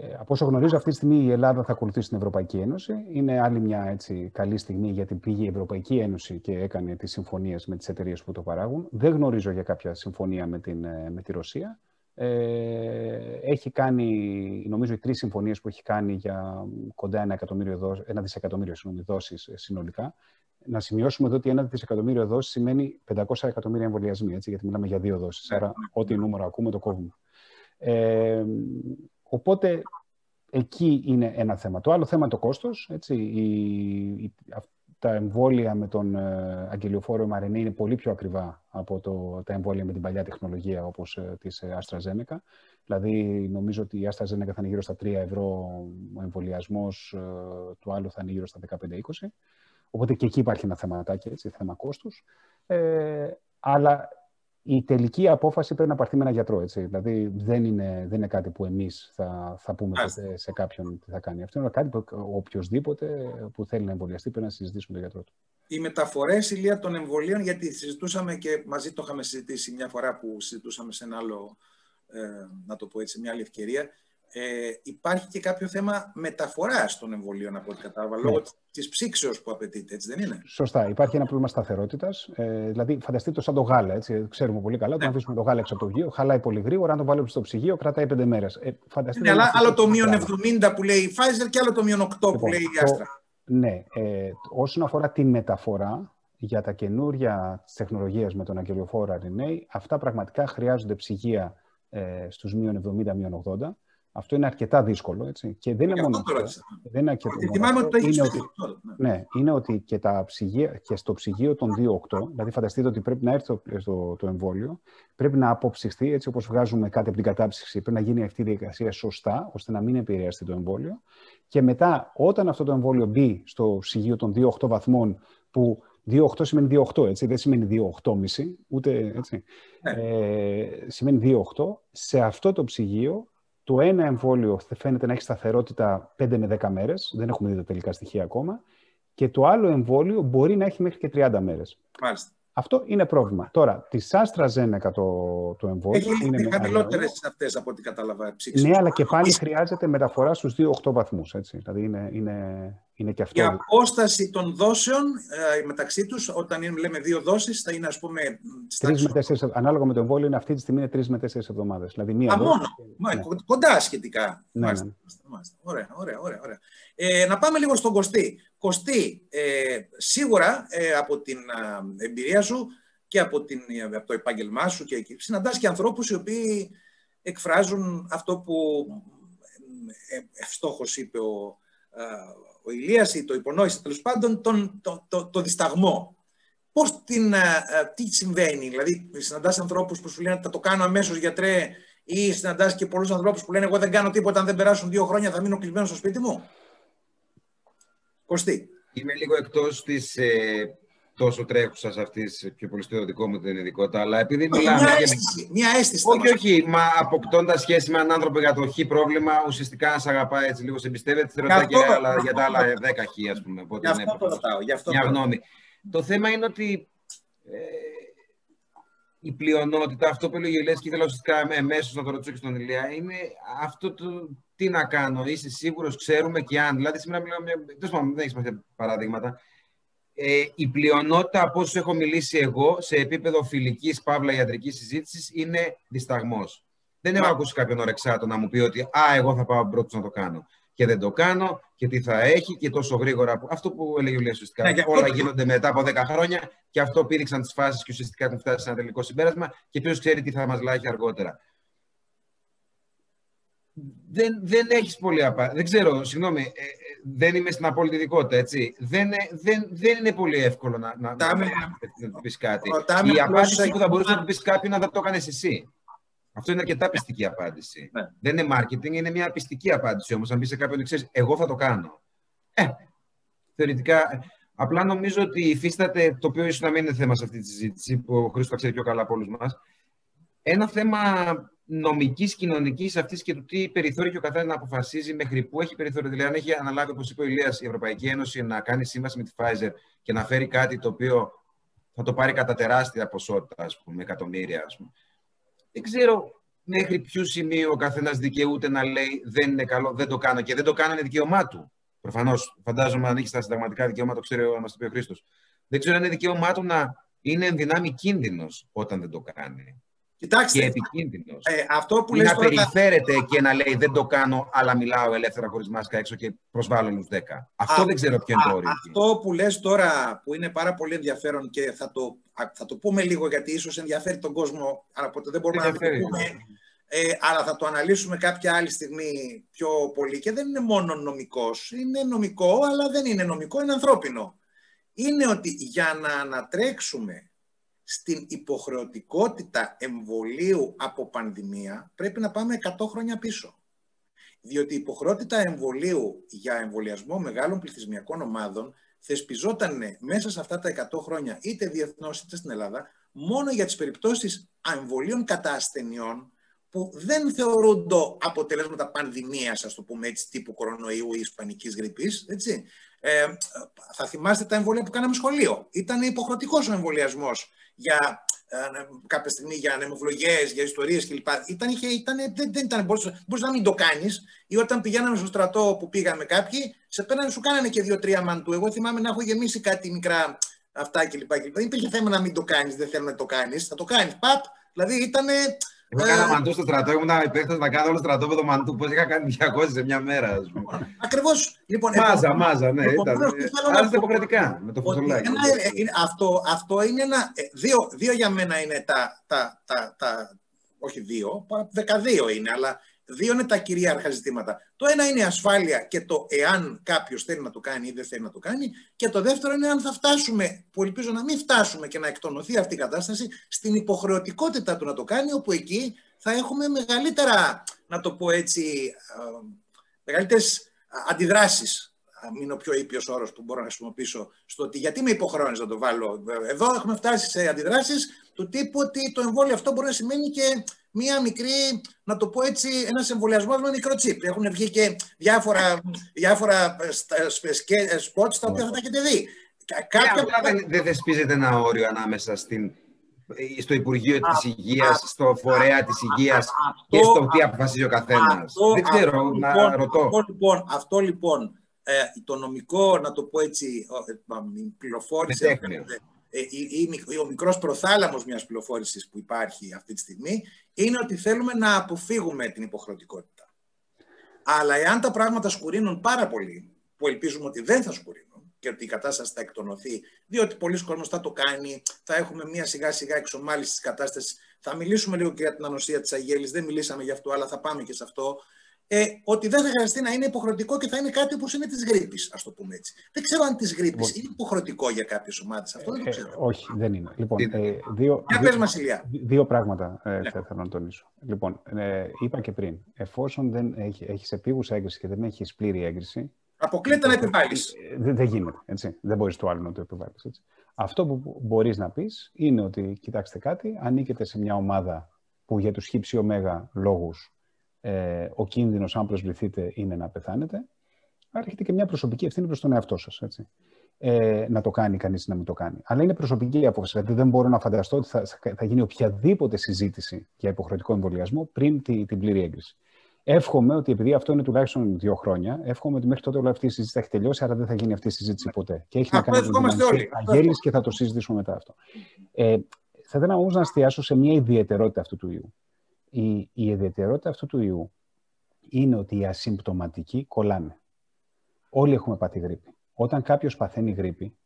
Ε, από όσο γνωρίζω, αυτή τη στιγμή η Ελλάδα θα ακολουθήσει την Ευρωπαϊκή Ένωση. Είναι άλλη μια έτσι, καλή στιγμή γιατί πήγε η Ευρωπαϊκή Ένωση και έκανε τις συμφωνίες με τις εταιρείες που το παράγουν. Δεν γνωρίζω για κάποια συμφωνία με, την, ε, με τη Ρωσία. Ε, έχει κάνει, νομίζω, οι τρεις συμφωνίες που έχει κάνει για κοντά ένα, εκατομμύριο ένα δισεκατομμύριο συγγνώμη, δόσεις ε, συνολικά. Να σημειώσουμε εδώ ότι ένα δισεκατομμύριο δόσεις σημαίνει 500 εκατομμύρια εμβολιασμοί, έτσι, γιατί μιλάμε για δύο δόσεις. Άρα, ό,τι νούμερο ακούμε το κόβουμε. Ε, Οπότε εκεί είναι ένα θέμα. Το άλλο θέμα είναι το κόστος. Έτσι, η, τα εμβόλια με τον ε, αγγελιοφόρο mRNA είναι πολύ πιο ακριβά από το, τα εμβόλια με την παλιά τεχνολογία όπως ε, της ε, AstraZeneca. Δηλαδή νομίζω ότι η AstraZeneca θα είναι γύρω στα 3 ευρώ ο εμβολιασμός, ε, του άλλου θα είναι γύρω στα 15-20. Οπότε και εκεί υπάρχει ένα θεματάκι, έτσι, θέμα κόστους. Ε, αλλά η τελική απόφαση πρέπει να πάρθει με ένα γιατρό. Έτσι. Δηλαδή δεν είναι, δεν είναι κάτι που εμείς θα, θα πούμε ποτέ σε κάποιον τι θα κάνει. Αυτό είναι κάτι που οποιοδήποτε που θέλει να εμβολιαστεί πρέπει να συζητήσει με τον γιατρό του. Οι μεταφορές ηλία των εμβολίων, γιατί συζητούσαμε και μαζί το είχαμε συζητήσει μια φορά που συζητούσαμε σε ένα άλλο, ε, να το πω έτσι, μια άλλη ευκαιρία, ε, υπάρχει και κάποιο θέμα μεταφοράς των εμβολίων από ό,τι κατάλαβα, ναι. λόγω της ψήξεως που απαιτείται, έτσι δεν είναι; Σωστά. Υπάρχει ένα πρόβλημα σταθερότητας. Ε, δηλαδή, φανταστείτε το σαν το γάλα. Έτσι. Ξέρουμε πολύ καλά. Όταν ναι. αφήσουμε το γάλα έξω από το ψυγείο, χαλάει πολύ γρήγορα. Αν το βάλουμε στο ψυγείο, κρατάει πέντε μέρες. Ε, ναι, αλλά άλλο το μείον 70 που λέει η Pfizer και άλλο το μείον 8 που λοιπόν, λέει η Astra. Ναι. Ε, όσον αφορά τη μεταφορά, για τα καινούρια της τεχνολογίας με τον αγγελιοφόρο RNA, αυτά πραγματικά χρειάζονται ψυγεία ε, στους μείον 70, μείον 80. Αυτό είναι αρκετά δύσκολο, έτσι. Και δεν είναι μόνο αυτό. Δεν είναι αρκετά Θυμάμαι ότι το είναι ότι, ναι. ναι, είναι ότι και, τα ψυγεία, και στο ψυγείο των 2.8, δηλαδή φανταστείτε ότι πρέπει να έρθει το, το, εμβόλιο, πρέπει να αποψυχθεί, έτσι όπως βγάζουμε κάτι από την κατάψυξη, πρέπει να γίνει αυτή η διαδικασία σωστά, ώστε να μην επηρεαστεί το εμβόλιο. Και μετά, όταν αυτό το εμβόλιο μπει στο ψυγείο των 2.8 βαθμών, που 2.8 σημαίνει 2.8, έτσι, δεν σημαίνει 2.8,5, ούτε έτσι. Ναι. Ε, σημαίνει 2.8. Σε αυτό το ψυγείο, το ένα εμβόλιο φαίνεται να έχει σταθερότητα 5 με 10 μέρες, δεν έχουμε δει τα τελικά στοιχεία ακόμα, και το άλλο εμβόλιο μπορεί να έχει μέχρι και 30 μέρες. Μάλιστα. Αυτό είναι πρόβλημα. Τώρα, της AstraZeneca το, το εμβόλιο. Έχει είναι χαμηλότερες αυτές από ό,τι κατάλαβα. Ψήξεις. Ναι, αλλά και πάλι χρειάζεται μεταφορά στους 2-8 βαθμούς. Δηλαδή είναι, είναι, είναι και αυτό. Η απόσταση των δόσεων ε, μεταξύ τους, όταν είναι, λέμε δύο δόσεις, θα είναι ας πούμε. Τρεις με τέσσερις, ανάλογα με το εμβόλιο, είναι αυτή τη στιγμή είναι τρεις με τέσσερις εβδομάδες. Δηλαδή μία Α, δόση, μόνο. Ναι. Κοντά σχετικά. Ναι, μάλιστα, ναι. Μάλιστα. Ωραία, ωραία, ωραία. ωραία. Ε, να πάμε λίγο στον Κωστή. Κωστή, ε, σίγουρα ε, από την ε, εμπειρία σου και από, την, από το επάγγελμά σου και εκεί, συναντάς και ανθρώπους οι οποίοι εκφράζουν αυτό που ε, ευστόχως είπε ο, ο Ηλίας ή το υπονόησε τέλος πάντων, τον, το, το, το δισταγμό. Πώς την, τι συμβαίνει, δηλαδή συναντάς ανθρώπους που σου λένε θα το κάνω αμέσως γιατρέ ή συναντάς και πολλούς ανθρώπους που λένε εγώ δεν κάνω τίποτα αν δεν περάσουν δύο χρόνια θα μείνω κλεισμένος στο σπίτι μου. Κωστή. Είμαι λίγο εκτός της ε, τόσο τρέχουσας αυτής, πιο πολύ στο δικό μου την ειδικότητα, αλλά επειδή μιλάμε. Μια αίσθηση. Μια αίσθηση όχι, όχι. Μα αποκτώντας σχέση με έναν άνθρωπο για το χ πρόβλημα, ουσιαστικά να σε αγαπάει έτσι λίγο, σε εμπιστεύεται, δεν ρωτάει και άλλα, για τα άλλα 10 χ, ας πούμε. Οπότε, γι' αυτό το ρωτάω. Γι αυτό μια γνώμη. Το θέμα είναι ότι ε, η πλειονότητα, αυτό που έλεγε ο και ήθελα ουσιαστικά εμέσω να το ρωτήσω και στον Ηλία, είναι αυτό το τι να κάνω, είσαι σίγουρος, ξέρουμε και αν. Δηλαδή, σήμερα μιλάμε. Δεν έχεις παραδείγματα ε, η πλειονότητα από όσου έχω μιλήσει εγώ σε επίπεδο φιλικής παύλα ιατρικής συζήτησης είναι δισταγμός. Δεν έχω ακούσει κάποιον ορεξάτο να μου πει ότι Α, εγώ θα πάω πρώτος να το κάνω. Και δεν το κάνω και τι θα έχει και τόσο γρήγορα. Αυτό που έλεγε ο Λία ουσιαστικά. Ναι, όλα γίνονται μετά από 10 χρόνια και αυτό πήδηξαν τις φάσεις και ουσιαστικά έχουν φτάσει σε ένα τελικό συμπέρασμα και ποιος ξέρει τι θα μας λάγει αργότερα δεν, δεν έχεις πολύ απάντηση. Δεν ξέρω, συγγνώμη, ε, ε, δεν είμαι στην απόλυτη ειδικότητα, έτσι. Δεν, ε, δεν, δεν είναι πολύ εύκολο να, να, να, να πεις κάτι. Η απάντηση που θα μπορούσε να του πεις κάποιον να το έκανες εσύ. Αυτό είναι αρκετά πιστική απάντηση. Ναι. Δεν είναι marketing, είναι μια πιστική απάντηση όμως. Αν πεις σε κάποιον, ξέρεις, εγώ θα το κάνω. Ε, θεωρητικά, απλά νομίζω ότι υφίσταται, το οποίο ίσως να μην είναι θέμα σε αυτή τη συζήτηση, που ο Χρήστος θα ξέρει πιο καλά από όλους μας, ένα θέμα νομικής, κοινωνικής αυτής και του τι περιθώριο έχει ο καθένας να αποφασίζει μέχρι πού έχει περιθώριο. Δηλαδή, αν έχει αναλάβει, όπως είπε ο Ηλίας, η Ευρωπαϊκή Ένωση να κάνει σύμβαση με τη Pfizer και να φέρει κάτι το οποίο θα το πάρει κατά τεράστια ποσότητα, ας πούμε, εκατομμύρια, ας πούμε. Δεν ξέρω μέχρι ποιο σημείο ο καθένας δικαιούται να λέει δεν είναι καλό, δεν το κάνω και δεν το κάνω είναι δικαίωμά του. Προφανώς, φαντάζομαι αν έχει τα συνταγματικά δικαιώματα, το ξέρει ο μας το πει ο Χρήστος. Δεν ξέρω αν είναι δικαίωμά του να είναι ενδυνάμει κίνδυνος όταν δεν το κάνει. Κοιτάξτε, και επικίνδυνος. Ε, αυτό που λες να περιφέρεται και να λέει δεν το κάνω, αλλά μιλάω ελεύθερα χωρίς μάσκα έξω και προσβάλλω άλλου 10. Αυτό δεν ξέρω ποιο είναι το όριο. Αυτό που λες τώρα που είναι πάρα πολύ ενδιαφέρον και θα το, θα το πούμε λίγο γιατί ίσως ενδιαφέρει τον κόσμο, αλλά ποτέ δεν μπορούμε να το πούμε. Ε, αλλά θα το αναλύσουμε κάποια άλλη στιγμή πιο πολύ και δεν είναι μόνο νομικός. Είναι νομικό, αλλά δεν είναι νομικό, είναι ανθρώπινο. Είναι ότι για να ανατρέξουμε στην υποχρεωτικότητα εμβολίου από πανδημία πρέπει να πάμε 100 χρόνια πίσω. Διότι η υποχρεότητα εμβολίου για εμβολιασμό μεγάλων πληθυσμιακών ομάδων θεσπιζόταν μέσα σε αυτά τα 100 χρόνια είτε διεθνώς είτε στην Ελλάδα μόνο για τις περιπτώσεις εμβολίων κατά ασθενειών που δεν θεωρούνται αποτελέσματα πανδημίας, ας το πούμε έτσι, τύπου κορονοϊού ή ισπανικής γρήπης, έτσι. Ε, θα θυμάστε τα εμβολία που κάναμε σχολείο. Ήταν υποχρεωτικός ο εμβολιασμός για ε, κάποια στιγμή για ανεμοβλογές, για ιστορίες κλπ. Ήταν, είχε, ήταν, δεν, δεν ήταν, μπορούσε, να μην το κάνεις. Ή όταν πηγαίναμε στο στρατό που πήγαμε κάποιοι, σε πέρανε, σου κάνανε και δύο-τρία μαντού. Εγώ θυμάμαι να έχω γεμίσει κάτι μικρά αυτά κλπ. Δεν υπήρχε θέμα να μην το κάνεις, δεν θέλω να το κάνεις. Θα το κάνεις. Παπ, δηλαδή ήταν Εγώ έκανα μαντού στο στρατό, ήμουν υπεύθυνο να κάνω όλο το στρατό με το μαντού. Πώς είχα κάνει 200 σε μια μέρα, ας πούμε. Ακριβώς. Λοιπόν, μάζα, επο- μάζα, ναι. επομένως, Ήταν. τι θέλω να Άλλαζε πω, υποχρεωτικά με το ότι φωτολάκι. ένα, ε, είναι- αυτό, αυτό είναι ένα. ε, Δύο, δύο για μένα είναι τα, τα, τα, τα. Όχι δύο, παρά δεκαδύο είναι, αλλά δύο είναι τα κυρίαρχα ζητήματα. Το ένα είναι η ασφάλεια και το εάν κάποιος θέλει να το κάνει ή δεν θέλει να το κάνει. Και το δεύτερο είναι αν θα φτάσουμε, που ελπίζω να μην φτάσουμε και να εκτονωθεί αυτή η κατάσταση, στην υποχρεωτικότητα του να το κάνει, όπου εκεί θα έχουμε μεγαλύτερα, να το πω έτσι, μεγαλύτερες αντιδράσεις μην είναι ο πιο ήπιος όρος που μπορώ να χρησιμοποιήσω στο ότι γιατί με υποχρεώνεις να το βάλω. Εδώ έχουμε φτάσει σε αντιδράσεις του τύπου ότι το εμβόλιο αυτό μπορεί να σημαίνει και μία μικρή, να το πω έτσι, ένας εμβολιασμός με μικρό τσίπ. Έχουν βγει και διάφορα, διάφορα σποτς τα οποία θα τα έχετε δει. Κάποια... δεν, δεν θεσπίζεται ένα όριο ανάμεσα στην, στο Υπουργείο της Υγείας, στο φορέα της Υγείας και στο τι αποφασίζει ο καθένας. Δεν ξέρω, να λοιπόν, ρωτώ. Αυτό λοιπόν, αυτό λοιπόν ε, το νομικό, να το πω έτσι, η πληροφόρηση, ε, ή ο μικρός προθάλαμος μιας πληροφόρησης που υπάρχει αυτή τη στιγμή, είναι ότι θέλουμε να αποφύγουμε την υποχρεωτικότητα. Αλλά εάν τα πράγματα σκουρίνουν πάρα πολύ, που ελπίζουμε ότι δεν θα σκουρίνουν, και ότι η κατάσταση θα εκτονωθεί, διότι πολλοί κόσμος θα το κάνει, θα έχουμε μια σιγά σιγά εξομάλυση της κατάστασης. Θα μιλήσουμε λίγο και για την ανοσία της Αγέλης, δεν μιλήσαμε γι' αυτό, αλλά θα πάμε και σε αυτό ε, ότι δεν θα χρειαστεί να είναι υποχρεωτικό και θα είναι κάτι όπως είναι της γρήπης, ας το πούμε έτσι. Δεν ξέρω αν της γρήπης είναι υποχρεωτικό για κάποιες ομάδες. Αυτό δεν το ξέρω. Ε, όχι, δεν είναι. Λοιπόν, ε, δύο, για πες μας, Ηλία. δύο πράγματα ε, ναι. θα ήθελα να τονίσω. Λοιπόν, ε, είπα και πριν, εφόσον δεν έχει έχεις επίγουσα έγκριση και δεν έχεις πλήρη έγκριση. Αποκλείται να επιβάλλεις. Δεν, δεν γίνεται. Έτσι. Δεν μπορείς το άλλο να το επιβάλλεις. Αυτό που μπορείς να πεις είναι ότι, κοιτάξτε κάτι, ανήκετε σε μια ομάδα που για τους χύψη ωμέγα λόγους ε, ο κίνδυνος, αν προσβληθείτε, είναι να πεθάνετε. Άρα έχετε και μια προσωπική ευθύνη προς τον εαυτό σας. Ε, να το κάνει κανείς ή να μην το κάνει. Αλλά είναι προσωπική απόφαση. Δηλαδή, δεν μπορώ να φανταστώ ότι θα, θα γίνει οποιαδήποτε συζήτηση για υποχρεωτικό εμβολιασμό πριν τη, την πλήρη έγκριση. Εύχομαι ότι επειδή αυτό είναι τουλάχιστον δύο χρόνια, εύχομαι ότι μέχρι τότε όλη αυτή η συζήτηση θα έχει τελειώσει, άρα δεν θα γίνει αυτή η συζήτηση ποτέ. Και έχει αυτό να κάνει με την Αγέλης και θα το συζητήσουμε μετά αυτό. Ε, θα ήθελα όμως να εστιάσω σε μια ιδιαιτερότητα αυτού του ιού. Η, η ιδιαιτερότητα αυτού του ιού είναι ότι οι ασυμπτωματικοί κολλάνε. Όλοι έχουμε πάθει γρήπη. Όταν κάποιος παθαίνει γρήπη,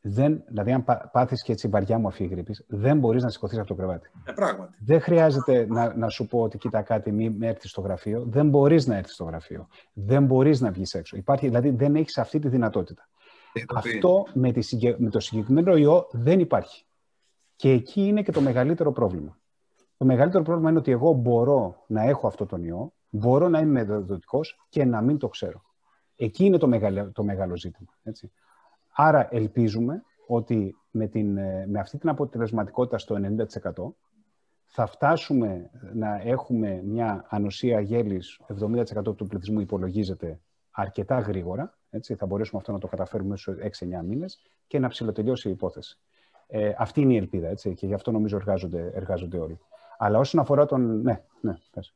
δεν, δηλαδή αν πάθεις και έτσι βαριά μορφή γρήπης, δεν μπορείς να σηκωθείς από το κρεβάτι. Ε, πράγματι. Δεν χρειάζεται να, να σου πω ότι κοίτα κάτι, μην έρθεις στο γραφείο. Δεν μπορείς να έρθεις στο γραφείο. Δεν μπορείς να βγεις έξω. Υπάρχει, δηλαδή δεν έχεις αυτή τη δυνατότητα. Αυτό με, τη, με το συγκεκριμένο ιό δεν υπάρχει. Και εκεί είναι και το μεγαλύτερο πρόβλημα. Το μεγαλύτερο πρόβλημα είναι ότι εγώ μπορώ να έχω αυτό τον ιό, μπορώ να είμαι μεταδοτικό και να μην το ξέρω. Εκεί είναι το μεγάλο, το μεγάλο ζήτημα. Έτσι. Άρα ελπίζουμε ότι με, την, με αυτή την αποτελεσματικότητα στο 90% θα φτάσουμε να έχουμε μια ανοσία γέλης 70% του πληθυσμού υπολογίζεται αρκετά γρήγορα. Έτσι, θα μπορέσουμε αυτό να το καταφέρουμε στους 6-9 μήνες και να ψηλοτελειώσει η υπόθεση. Ε, αυτή είναι η ελπίδα έτσι, και γι' αυτό νομίζω εργάζονται, εργάζονται όλοι. Αλλά όσον αφορά τον... Ναι, ναι, πες.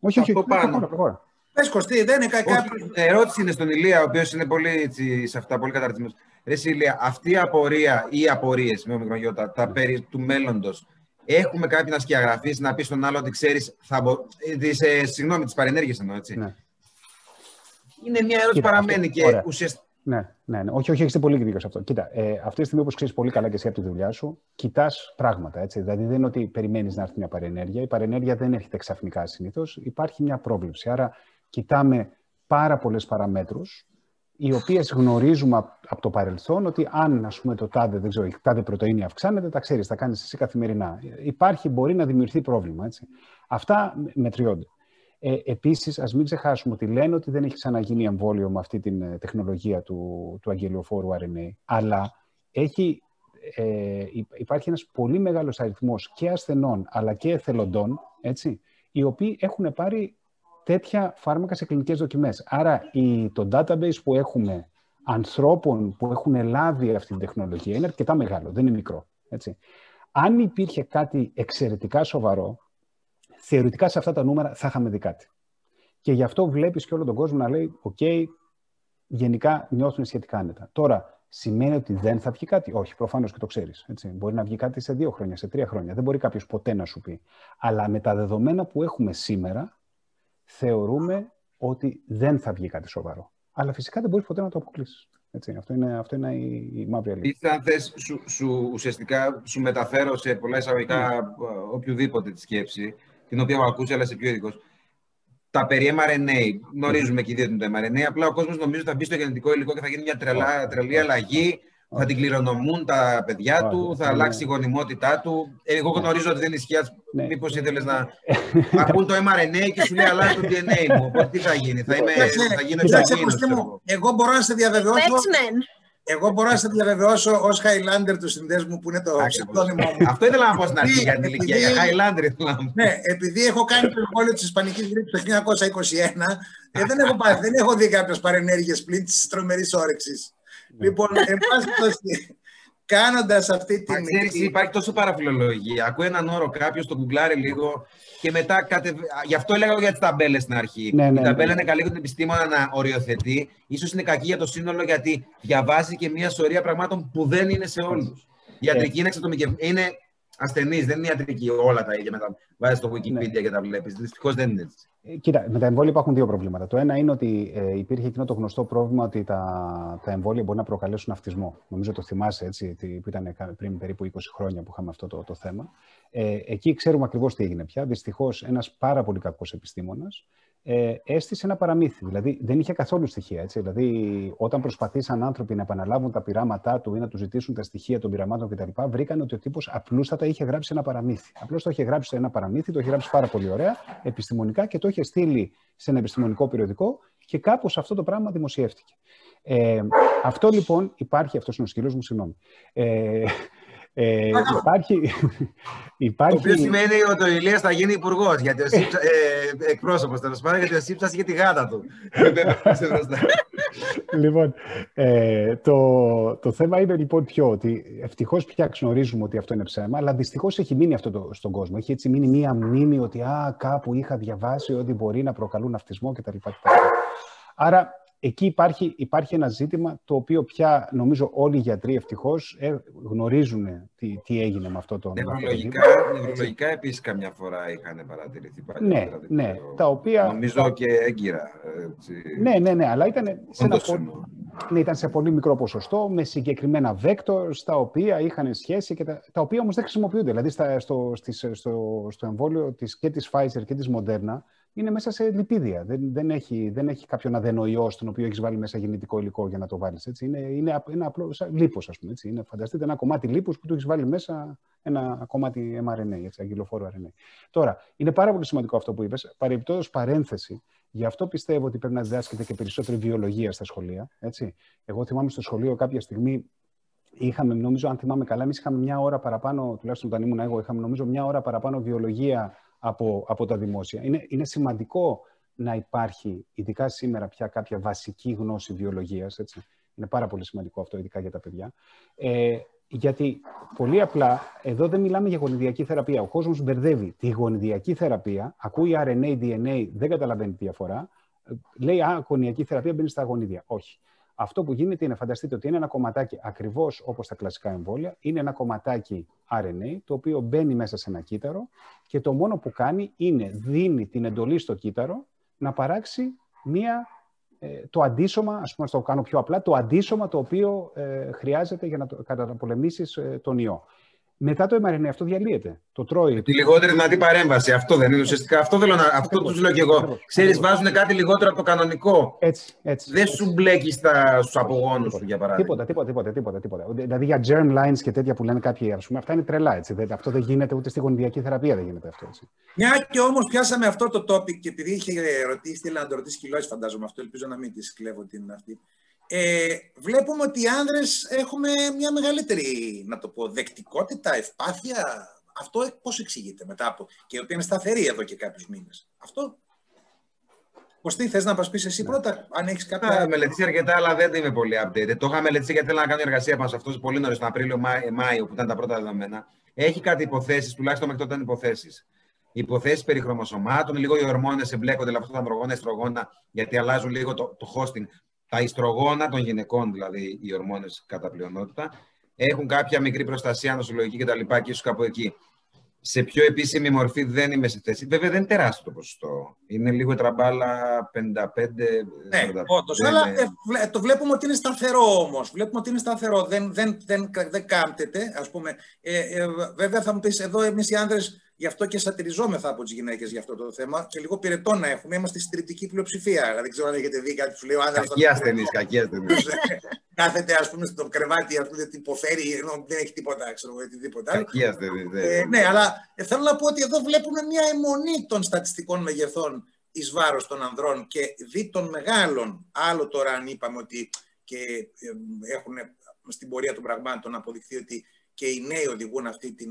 Όχι, όχι, Αυτό πάνω. προχώρα, προχώρα. Πες Κωστή, δεν είναι κάποιο... Ερώτηση είναι στον Ηλία, ο οποίος είναι πολύ έτσι, σε αυτά, πολύ καταρτισμένος. Ρε Ηλία, αυτή η απορία ή οι απορίες με ομικρογιώτα, τα περί του μέλλοντος, έχουμε κάτι να σκιαγραφείς, να πεις στον άλλο ότι ξέρεις, θα μπο... τις, ε, συγγνώμη, τις παρενέργειες εννοώ, έτσι. Ναι. Είναι μια ερώτηση που παραμένει και Ωραία. ουσιαστικά. Ναι, ναι, ναι. Όχι, όχι, έχετε πολύ δίκιο σε αυτό. Κοίτα, ε, αυτή τη στιγμή, όπως ξέρεις πολύ καλά και εσύ από τη δουλειά σου, κοιτάς πράγματα. Έτσι. Δηλαδή, δεν είναι ότι περιμένεις να έρθει μια παρενέργεια. Η παρενέργεια δεν έρχεται ξαφνικά συνήθως. Υπάρχει μια πρόβλεψη. Άρα, κοιτάμε πάρα πολλές παραμέτρους, οι οποίες γνωρίζουμε από το παρελθόν ότι αν ας πούμε, το τάδε, δεν ξέρω, η τάδε πρωτενη αυξάνεται, τα ξέρεις, τα κάνεις εσύ καθημερινά. Υπάρχει, μπορεί να δημιουργηθεί πρόβλημα. Έτσι. Αυτά μετριώνται. Ε, Επίσης, ας μην ξεχάσουμε ότι λένε ότι δεν έχει ξαναγίνει εμβόλιο με αυτή την ε, τεχνολογία του, του αγγελιοφόρου RNA, αλλά έχει, ε, υπάρχει ένας πολύ μεγάλος αριθμός και ασθενών αλλά και εθελοντών, έτσι, οι οποίοι έχουν πάρει τέτοια φάρμακα σε κλινικές δοκιμές. Άρα η, το database που έχουμε ανθρώπων που έχουν λάβει αυτή την τεχνολογία είναι αρκετά μεγάλο, δεν είναι μικρό. Έτσι. Αν υπήρχε κάτι εξαιρετικά σοβαρό, θεωρητικά σε αυτά τα νούμερα θα είχαμε δει κάτι. Και γι' αυτό βλέπεις και όλο τον κόσμο να λέει «ΟΚ, γενικά νιώθουν σχετικά άνετα». Τώρα, Σημαίνει ότι δεν θα βγει κάτι; Όχι, προφανώς και το ξέρεις. Μπορεί να βγει κάτι σε δύο χρόνια, σε τρία χρόνια. Δεν μπορεί κάποιος ποτέ να σου πει. Αλλά με τα δεδομένα που έχουμε σήμερα, θεωρούμε ότι δεν θα βγει κάτι σοβαρό. Αλλά φυσικά δεν μπορείς ποτέ να το αποκλείσεις. Έτσι, αυτό είναι, αυτό είναι η, η μαύρη αλήθεια. αν θες, σου, σου, ουσιαστικά σου μεταφέρω σε πολλά εισαγωγικά mm. οποιοδήποτε τη σκέψη, την οποία έχω ακούσει, αλλά σε πιο ειδικός. Τα περί mRNA, γνωρίζουμε mm. και οι δύο το mRNA, απλά ο κόσμος νομίζει ότι θα μπει στο γενετικό υλικό και θα γίνει μια τρελά, τρελή αλλαγή θα την κληρονομούν τα παιδιά του, θα αλλάξει η γονιμότητά του. Εγώ γνωρίζω ότι δεν ισχύει. Ναι. Μήπως ήθελες να. Ακούν το mRNA και σου λέει αλλάζει το DNA μου. Οπότε τι θα γίνει, θα, είμαι, θα γίνω εξακίνητο. Εγώ μπορώ να σε διαβεβαιώσω. Εγώ μπορώ να σε διαβεβαιώσω ως Highlander του συνδέσμου που είναι το ψευδόνυμο μου. Αυτό ήθελα να πω στην αρχή για την ηλικία. Για Highlander ήθελα να Ναι, επειδή έχω κάνει το εμβόλιο της Ισπανικής Γρήπη το 1921, ε, δεν, έχω, δεν έχω δει κάποιες παρενέργειες πλην της τρομερής όρεξης. Λοιπόν, εν πάση κάνοντας αυτή την. Ξέρεις, υπάρχει τόσο παραφιλολογία. Ακούει έναν όρο κάποιος, τον γκουγκλάρει λίγο και μετά. Κατε... Γι' αυτό έλεγα για τις ταμπέλες στην αρχή. Ναι, ναι, η ταμπέλα ναι. είναι καλή για τον επιστήμονα να οριοθετεί. σω είναι κακή για το σύνολο γιατί διαβάζει και μια σωρία πραγμάτων που δεν είναι σε όλους. Η ιατρική είναι εξατομικευμένη. Είναι ασθενή, δεν είναι ιατρική όλα τα ίδια μετά. Βάζεις στο Wikipedia ναι. και τα βλέπεις. Δυστυχώς δεν είναι έτσι. Ε, κοίτα, με τα εμβόλια υπάρχουν δύο προβλήματα. Το ένα είναι ότι ε, υπήρχε εκείνο το γνωστό πρόβλημα ότι τα, τα εμβόλια μπορεί να προκαλέσουν αυτισμό. Νομίζω το θυμάσαι έτσι, που ήταν πριν περίπου 20 χρόνια που είχαμε αυτό το, το θέμα. Ε, εκεί ξέρουμε ακριβώς τι έγινε πια. Δυστυχώς, ένας πάρα πολύ κακός επιστήμονας ε, έστησε ένα παραμύθι. Δηλαδή δεν είχε καθόλου στοιχεία. Έτσι. Δηλαδή, όταν προσπαθήσαν άνθρωποι να επαναλάβουν τα πειράματά του ή να του ζητήσουν τα στοιχεία των πειραμάτων κτλ., βρήκαν ότι ο τύπος απλούστατα είχε γράψει ένα παραμύθι. Απλώς το είχε γράψει ένα παραμύθι, το είχε γράψει πάρα πολύ ωραία, επιστημονικά και το είχε στείλει σε ένα επιστημονικό περιοδικό και κάπως αυτό το πράγμα δημοσιεύτηκε. Ε, αυτό λοιπόν υπάρχει, αυτός είναι ο σκύλος μου, συγγνώμη. Ε, ε, υπάρχει, υπάρχει... Το οποίο σημαίνει ότι ο Ηλίας θα γίνει υπουργός, γιατί ο Σύψα, ε, εκπρόσωπος τέλος πάντων, γιατί ο Σύψας είχε τη γάτα του. λοιπόν, ε, το, το θέμα είναι λοιπόν πιο ότι ευτυχώς πια γνωρίζουμε ότι αυτό είναι ψέμα, αλλά δυστυχώς έχει μείνει αυτό το, στον κόσμο. Έχει έτσι μείνει μία μνήμη ότι α, κάπου είχα διαβάσει ότι μπορεί να προκαλούν αυτισμό κτλ. Άρα εκεί υπάρχει, υπάρχει ένα ζήτημα το οποίο πια νομίζω όλοι οι γιατροί ευτυχώς ε, γνωρίζουν τι, τι έγινε με αυτό το Νευρολογικά, νευρολογικά επίσης καμιά φορά είχαν παρατηρηθεί πάλι. Ναι, ναι, τα οποία. Νομίζω και έγκυρα. Έτσι. Ναι, ναι, ναι, αλλά ήταν σε, ένα ναι, ήταν σε πολύ μικρό ποσοστό, με συγκεκριμένα vectors, τα οποία είχαν σχέση και τα, τα οποία όμως δεν χρησιμοποιούνται. Δηλαδή στα, στο, στις, στο, στο εμβόλιο της, και της Pfizer και της Moderna, είναι μέσα σε λιπίδια. Δεν, δεν, έχει, δεν έχει κάποιον αδενοϊό στον οποίο έχεις βάλει μέσα γεννητικό υλικό για να το βάλεις. Είναι, είναι, είναι απλό λίπος, ας πούμε. Έτσι. Είναι, φανταστείτε ένα κομμάτι λίπους που του έχεις βάλει μέσα ένα κομμάτι mRNA, έτσι, αγγελοφόρο RNA. Τώρα, είναι πάρα πολύ σημαντικό αυτό που είπες. Παρεμπιπτόντως παρένθεση, γι' αυτό πιστεύω ότι πρέπει να διδάσκεται και περισσότερη βιολογία στα σχολεία. Έτσι. Εγώ θυμάμαι στο σχολείο κάποια στιγμή είχαμε, νομίζω, αν θυμάμαι καλά, εμείς είχαμε μια ώρα παραπάνω, τουλάχιστον όταν ήμουν εγώ, είχαμε νομίζω μια ώρα παραπάνω βιολογία από, από τα δημόσια. Είναι, είναι σημαντικό να υπάρχει, ειδικά σήμερα πια, κάποια βασική γνώση βιολογίας. Έτσι. Είναι πάρα πολύ σημαντικό αυτό, ειδικά για τα παιδιά. Ε, γιατί πολύ απλά, εδώ δεν μιλάμε για γονιδιακή θεραπεία. Ο κόσμος μπερδεύει τη γονιδιακή θεραπεία, ακούει RNA, DNA, δεν καταλαβαίνει τη διαφορά. Λέει, α, γονιδιακή θεραπεία μπαίνει στα γονίδια. Όχι. Αυτό που γίνεται είναι, φανταστείτε ότι είναι ένα κομματάκι ακριβώς όπως τα κλασικά εμβόλια, είναι ένα κομματάκι RNA, το οποίο μπαίνει μέσα σε ένα κύτταρο και το μόνο που κάνει είναι δίνει την εντολή στο κύτταρο να παράξει μία, ε, το αντίσωμα, ας πούμε, να το κάνω πιο απλά, το αντίσωμα το οποίο ε, χρειάζεται για να το, καταπολεμήσεις ε, τον ιό. Μετά το mRNA αυτό διαλύεται. Το τρώει. Τη λιγότερη δυνατή παρέμβαση. Αυτό δεν είναι ουσιαστικά. Αυτό, θέλω να... αυτό τους λέω και εγώ. Ξέρεις, βάζουν κάτι λιγότερο από το κανονικό. Έτσι, έτσι. Δεν σου μπλέκει στους απογόνους σου, για παράδειγμα. Τίποτα, τίποτα, τίποτα, τίποτα, Δηλαδή για germ lines και τέτοια που λένε κάποιοι, ας πούμε, αυτά είναι τρελά. Έτσι. Αυτό δεν γίνεται ούτε στη γονιδιακή θεραπεία δεν γίνεται αυτό. Έτσι. Μια και όμως πιάσαμε αυτό το topic και επειδή είχε ρωτήσει, να το ρωτήσει κιλό, φαντάζομαι αυτό, ελπίζω να μην τη κλέβω την αυτή ε, βλέπουμε ότι οι άνδρες έχουμε μια μεγαλύτερη, να το πω, δεκτικότητα, ευπάθεια. Αυτό πώς εξηγείται μετά από... και ότι είναι σταθερή εδώ και κάποιους μήνες. Αυτό; Κωστή, θες να μας πεις εσύ ναι. πρώτα, αν έχεις κάποια. Είχα μελετήσει αρκετά, αλλά δεν είμαι πολύ updated. Το είχα μελετήσει γιατί θέλω να κάνω εργασία πάνω σε αυτός πολύ νωρίς, τον Απρίλιο-Μάιο, που ήταν τα πρώτα δεδομένα. Έχει κάτι υποθέσεις, τουλάχιστον μέχρι τότε ήταν υποθέσεις. Υποθέσεις περί χρωμοσωμάτων, λίγο οι ορμόνες εμπλέκονται, αλλά αυτό τα ανδρογόνα, εστρογόνα, γιατί αλλάζουν λίγο το, το hosting τα ιστρογόνα των γυναικών, δηλαδή οι ορμόνες κατά πλειονότητα, έχουν κάποια μικρή προστασία νοσολογική κτλ. Και, και ίσως κάπου εκεί σε πιο επίσημη μορφή δεν είμαι σε θέση. Βέβαια δεν είναι τεράστιο το ποσοστό. Είναι λίγο τραμπάλα 55. Ναι, όντως, αλλά ε, το βλέπουμε ότι είναι σταθερό όμως. Βλέπουμε ότι είναι σταθερό. Δεν, δεν, δεν, δεν κάμπτεται. Ας πούμε. Ε, ε, βέβαια θα μου πεις εδώ εμείς οι άνδρες Γι' αυτό και σατυριζόμεθα από τις γυναίκες για αυτό το θέμα και λίγο πυρετό να έχουμε. Είμαστε στη συντριπτική πλειοψηφία. Δεν ξέρω αν έχετε δει κάτι που σου λέει ο άντρα. Κακή ασθενή, κακή ασθενή. Κάθεται, ας πούμε, στο κρεβάτι, ας πούμε, υποφέρει, ενώ δεν έχει τίποτα, ξέρω εγώ, οτιδήποτε άλλο. Κακή ασθενή, ναι. Ε, ναι, αλλά ε, θέλω να πω ότι εδώ βλέπουμε μια αιμονή των στατιστικών μεγεθών εις βάρος των ανδρών και δι των μεγάλων. Άλλο τώρα, αν είπαμε ότι και ε, έχουν στην πορεία των πραγμάτων αποδειχθεί ότι και οι νέοι οδηγούν αυτή την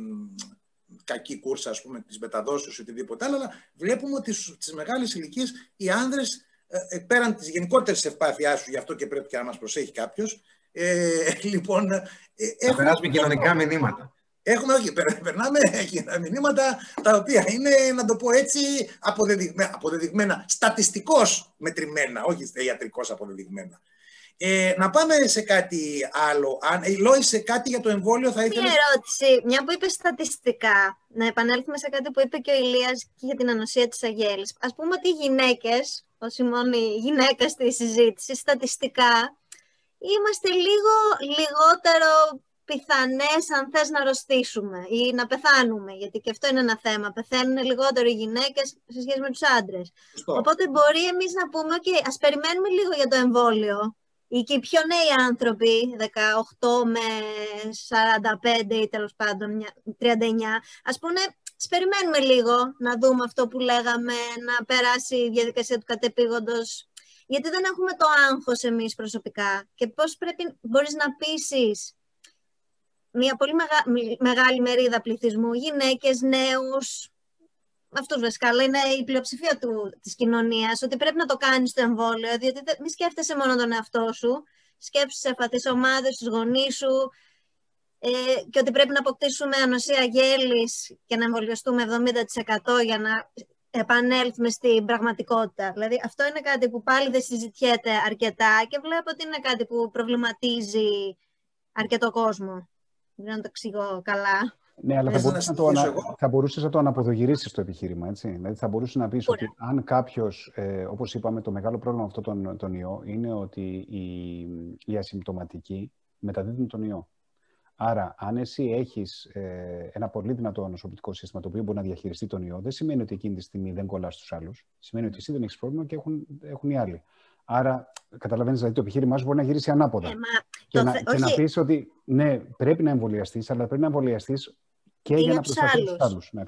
κακή κούρσα, ας πούμε, της μεταδόσεως ή οτιδήποτε άλλο, αλλά βλέπουμε ότι στις μεγάλες ηλικίες οι άνδρες, ε, ε, πέραν της γενικότερης ευπάθειάς σου, γι' αυτό και πρέπει και να μας προσέχει κάποιος. Ε, λοιπόν, ε, θα περάσουμε κοινωνικά μηνύματα. Έχουμε, όχι, περνάμε μηνύματα τα οποία είναι, να το πω έτσι, αποδεδειγμένα, αποδεδειγμένα στατιστικώς μετρημένα, όχι ιατρικώς αποδεδειγμένα. Ε, να πάμε σε κάτι άλλο. Αν, η Λόη σε κάτι για το εμβόλιο θα ήθελα... Μια ερώτηση. Μια που είπες στατιστικά, να επανέλθουμε σε κάτι που είπε και ο Ηλίας και για την ανοσία της Αγέλης. Ας πούμε ότι οι γυναίκες, ως η μόνη γυναίκα στη συζήτηση, στατιστικά, είμαστε λίγο λιγότερο πιθανές αν θες να αρρωστήσουμε ή να πεθάνουμε, γιατί και αυτό είναι ένα θέμα. Πεθαίνουν λιγότερο οι γυναίκες σε σχέση με τους άντρες. Οπότε μπορεί εμείς να πούμε, ok, ας περιμένουμε λίγο για το εμβόλιο ή και οι πιο νέοι άνθρωποι, 18 με 45 ή τέλος πάντων 39, ας πούμε, ας περιμένουμε λίγο να δούμε αυτό που λέγαμε, να περάσει η διαδικασία του κατεπήγοντος, γιατί δεν έχουμε το άγχος εμείς προσωπικά. Και πώς πρέπει, μπορείς να πείσεις μια πολύ μεγάλη μερίδα πληθυσμού, γυναίκες, νέους, αυτούς βασικά, αλλά είναι η πλειοψηφία της κοινωνίας, ότι πρέπει να το κάνεις το εμβόλιο, διότι μη σκέφτεσαι μόνο τον εαυτό σου, σκέψεις τι ομάδες, του γονείς σου, ε, και ότι πρέπει να αποκτήσουμε ανοσία γέλης και να εμβολιαστούμε 70% για να επανέλθουμε στην πραγματικότητα. Δηλαδή αυτό είναι κάτι που πάλι δεν συζητιέται αρκετά και βλέπω ότι είναι κάτι που προβληματίζει αρκετό κόσμο. Δεν να το εξηγώ καλά. Ναι, αλλά θα μπορούσες να, το ανα... θα μπορούσες να το αναποδογυρίσεις το επιχείρημα, έτσι. Δηλαδή θα μπορούσες να πεις ότι αν κάποιος, ε, όπως είπαμε, το μεγάλο πρόβλημα αυτό τον, τον ιό είναι ότι οι, οι ασυμπτωματικοί μεταδίδουν τον ιό. Άρα, αν εσύ έχεις ε, ένα πολύ δυνατό νοσοποιητικό σύστημα το οποίο μπορεί να διαχειριστεί τον ιό, δεν σημαίνει ότι εκείνη τη στιγμή δεν κολλάς στους άλλους. Σημαίνει ότι εσύ δεν έχεις πρόβλημα και έχουν, έχουν οι άλλοι. Άρα, καταλαβαίνεις, δηλαδή το επιχείρημά σου μπορεί να γυρίσει ανάποδα. Ε, και, να, και να πεις ότι ναι, πρέπει να εμβολιαστείς, αλλά πρέπει να εμβολιαστείς και για, να προστατεύει τους άλλους. Ναι,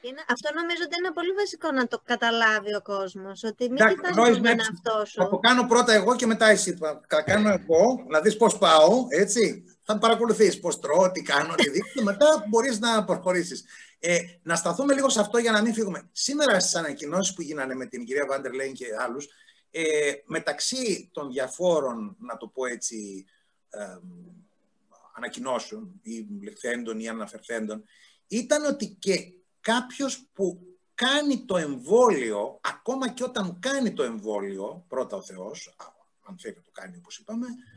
είναι, αυτό νομίζω ότι είναι πολύ βασικό να το καταλάβει ο κόσμος. Ότι μην κοιτάζει τον εαυτό σου. Θα το κάνω πρώτα εγώ και μετά εσύ. Θα κάνω εγώ, να δεις πώς πάω, έτσι. Θα παρακολουθείς πώς τρώω, τι κάνω, τι δείχνω. και μετά μπορείς να προχωρήσεις. Ε, να σταθούμε λίγο σε αυτό για να μην φύγουμε. Σήμερα στις ανακοινώσεις που γίνανε με την κυρία Βάντερ Λέιν και άλλους, ε, μεταξύ των διαφόρων, να το πω έτσι, ε, ανακοινώσεων ή λεχθέντων ή αναφερθέντων, ήταν ότι και κάποιος που κάνει το εμβόλιο, ακόμα και όταν κάνει το εμβόλιο, πρώτα ο Θεός, αν θέλει να το κάνει όπως είπαμε, ε,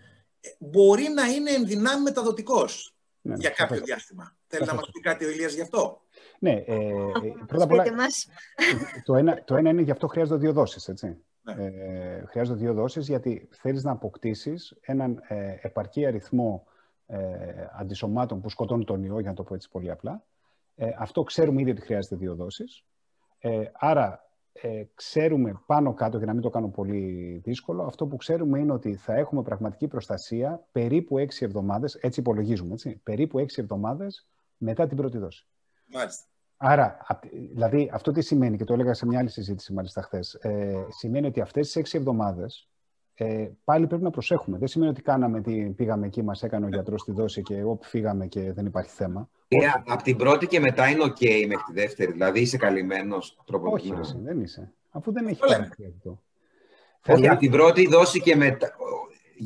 μπορεί να είναι ενδυνάμει μεταδοτικός ναι, για κάποιο διάστημα. Θέλει να μας πει κάτι ο Ηλίας γι' αυτό; Ναι, ε, ε πρώτα απ' όλα, το ένα, το ένα είναι γι' αυτό χρειάζονται δύο δόσεις, έτσι. Ναι. Ε, χρειάζονται δύο δόσεις γιατί θέλεις να αποκτήσεις έναν ε, επαρκή αριθμό ε, αντισωμάτων που σκοτώνουν τον ιό, για να το πω έτσι πολύ απλά. Ε, αυτό ξέρουμε ήδη ότι χρειάζεται δύο δόσεις. Ε, άρα, ε, ξέρουμε πάνω κάτω, για να μην το κάνω πολύ δύσκολο, αυτό που ξέρουμε είναι ότι θα έχουμε πραγματική προστασία περίπου έξι εβδομάδες, έτσι υπολογίζουμε, έτσι, περίπου έξι εβδομάδες μετά την πρώτη δόση. Μάλιστα. Άρα, δηλαδή, αυτό τι σημαίνει, και το έλεγα σε μια άλλη συζήτηση μάλιστα χθες, ε, σημαίνει ότι αυτές τις έξι εβδομάδες ε, πάλι πρέπει να προσέχουμε. Δεν σημαίνει ότι κάναμε, τι, πήγαμε εκεί, μας έκανε ο γιατρός τη δόση και όπου φύγαμε και δεν υπάρχει θέμα. Ε, από την πρώτη και μετά είναι OK μέχρι τη δεύτερη. Δηλαδή είσαι καλυμμένος τρόπο. Όχι, δεν είσαι. Αφού δεν έχει κάνει αυτό. Όχι, από την πρώτη δόση και μετά.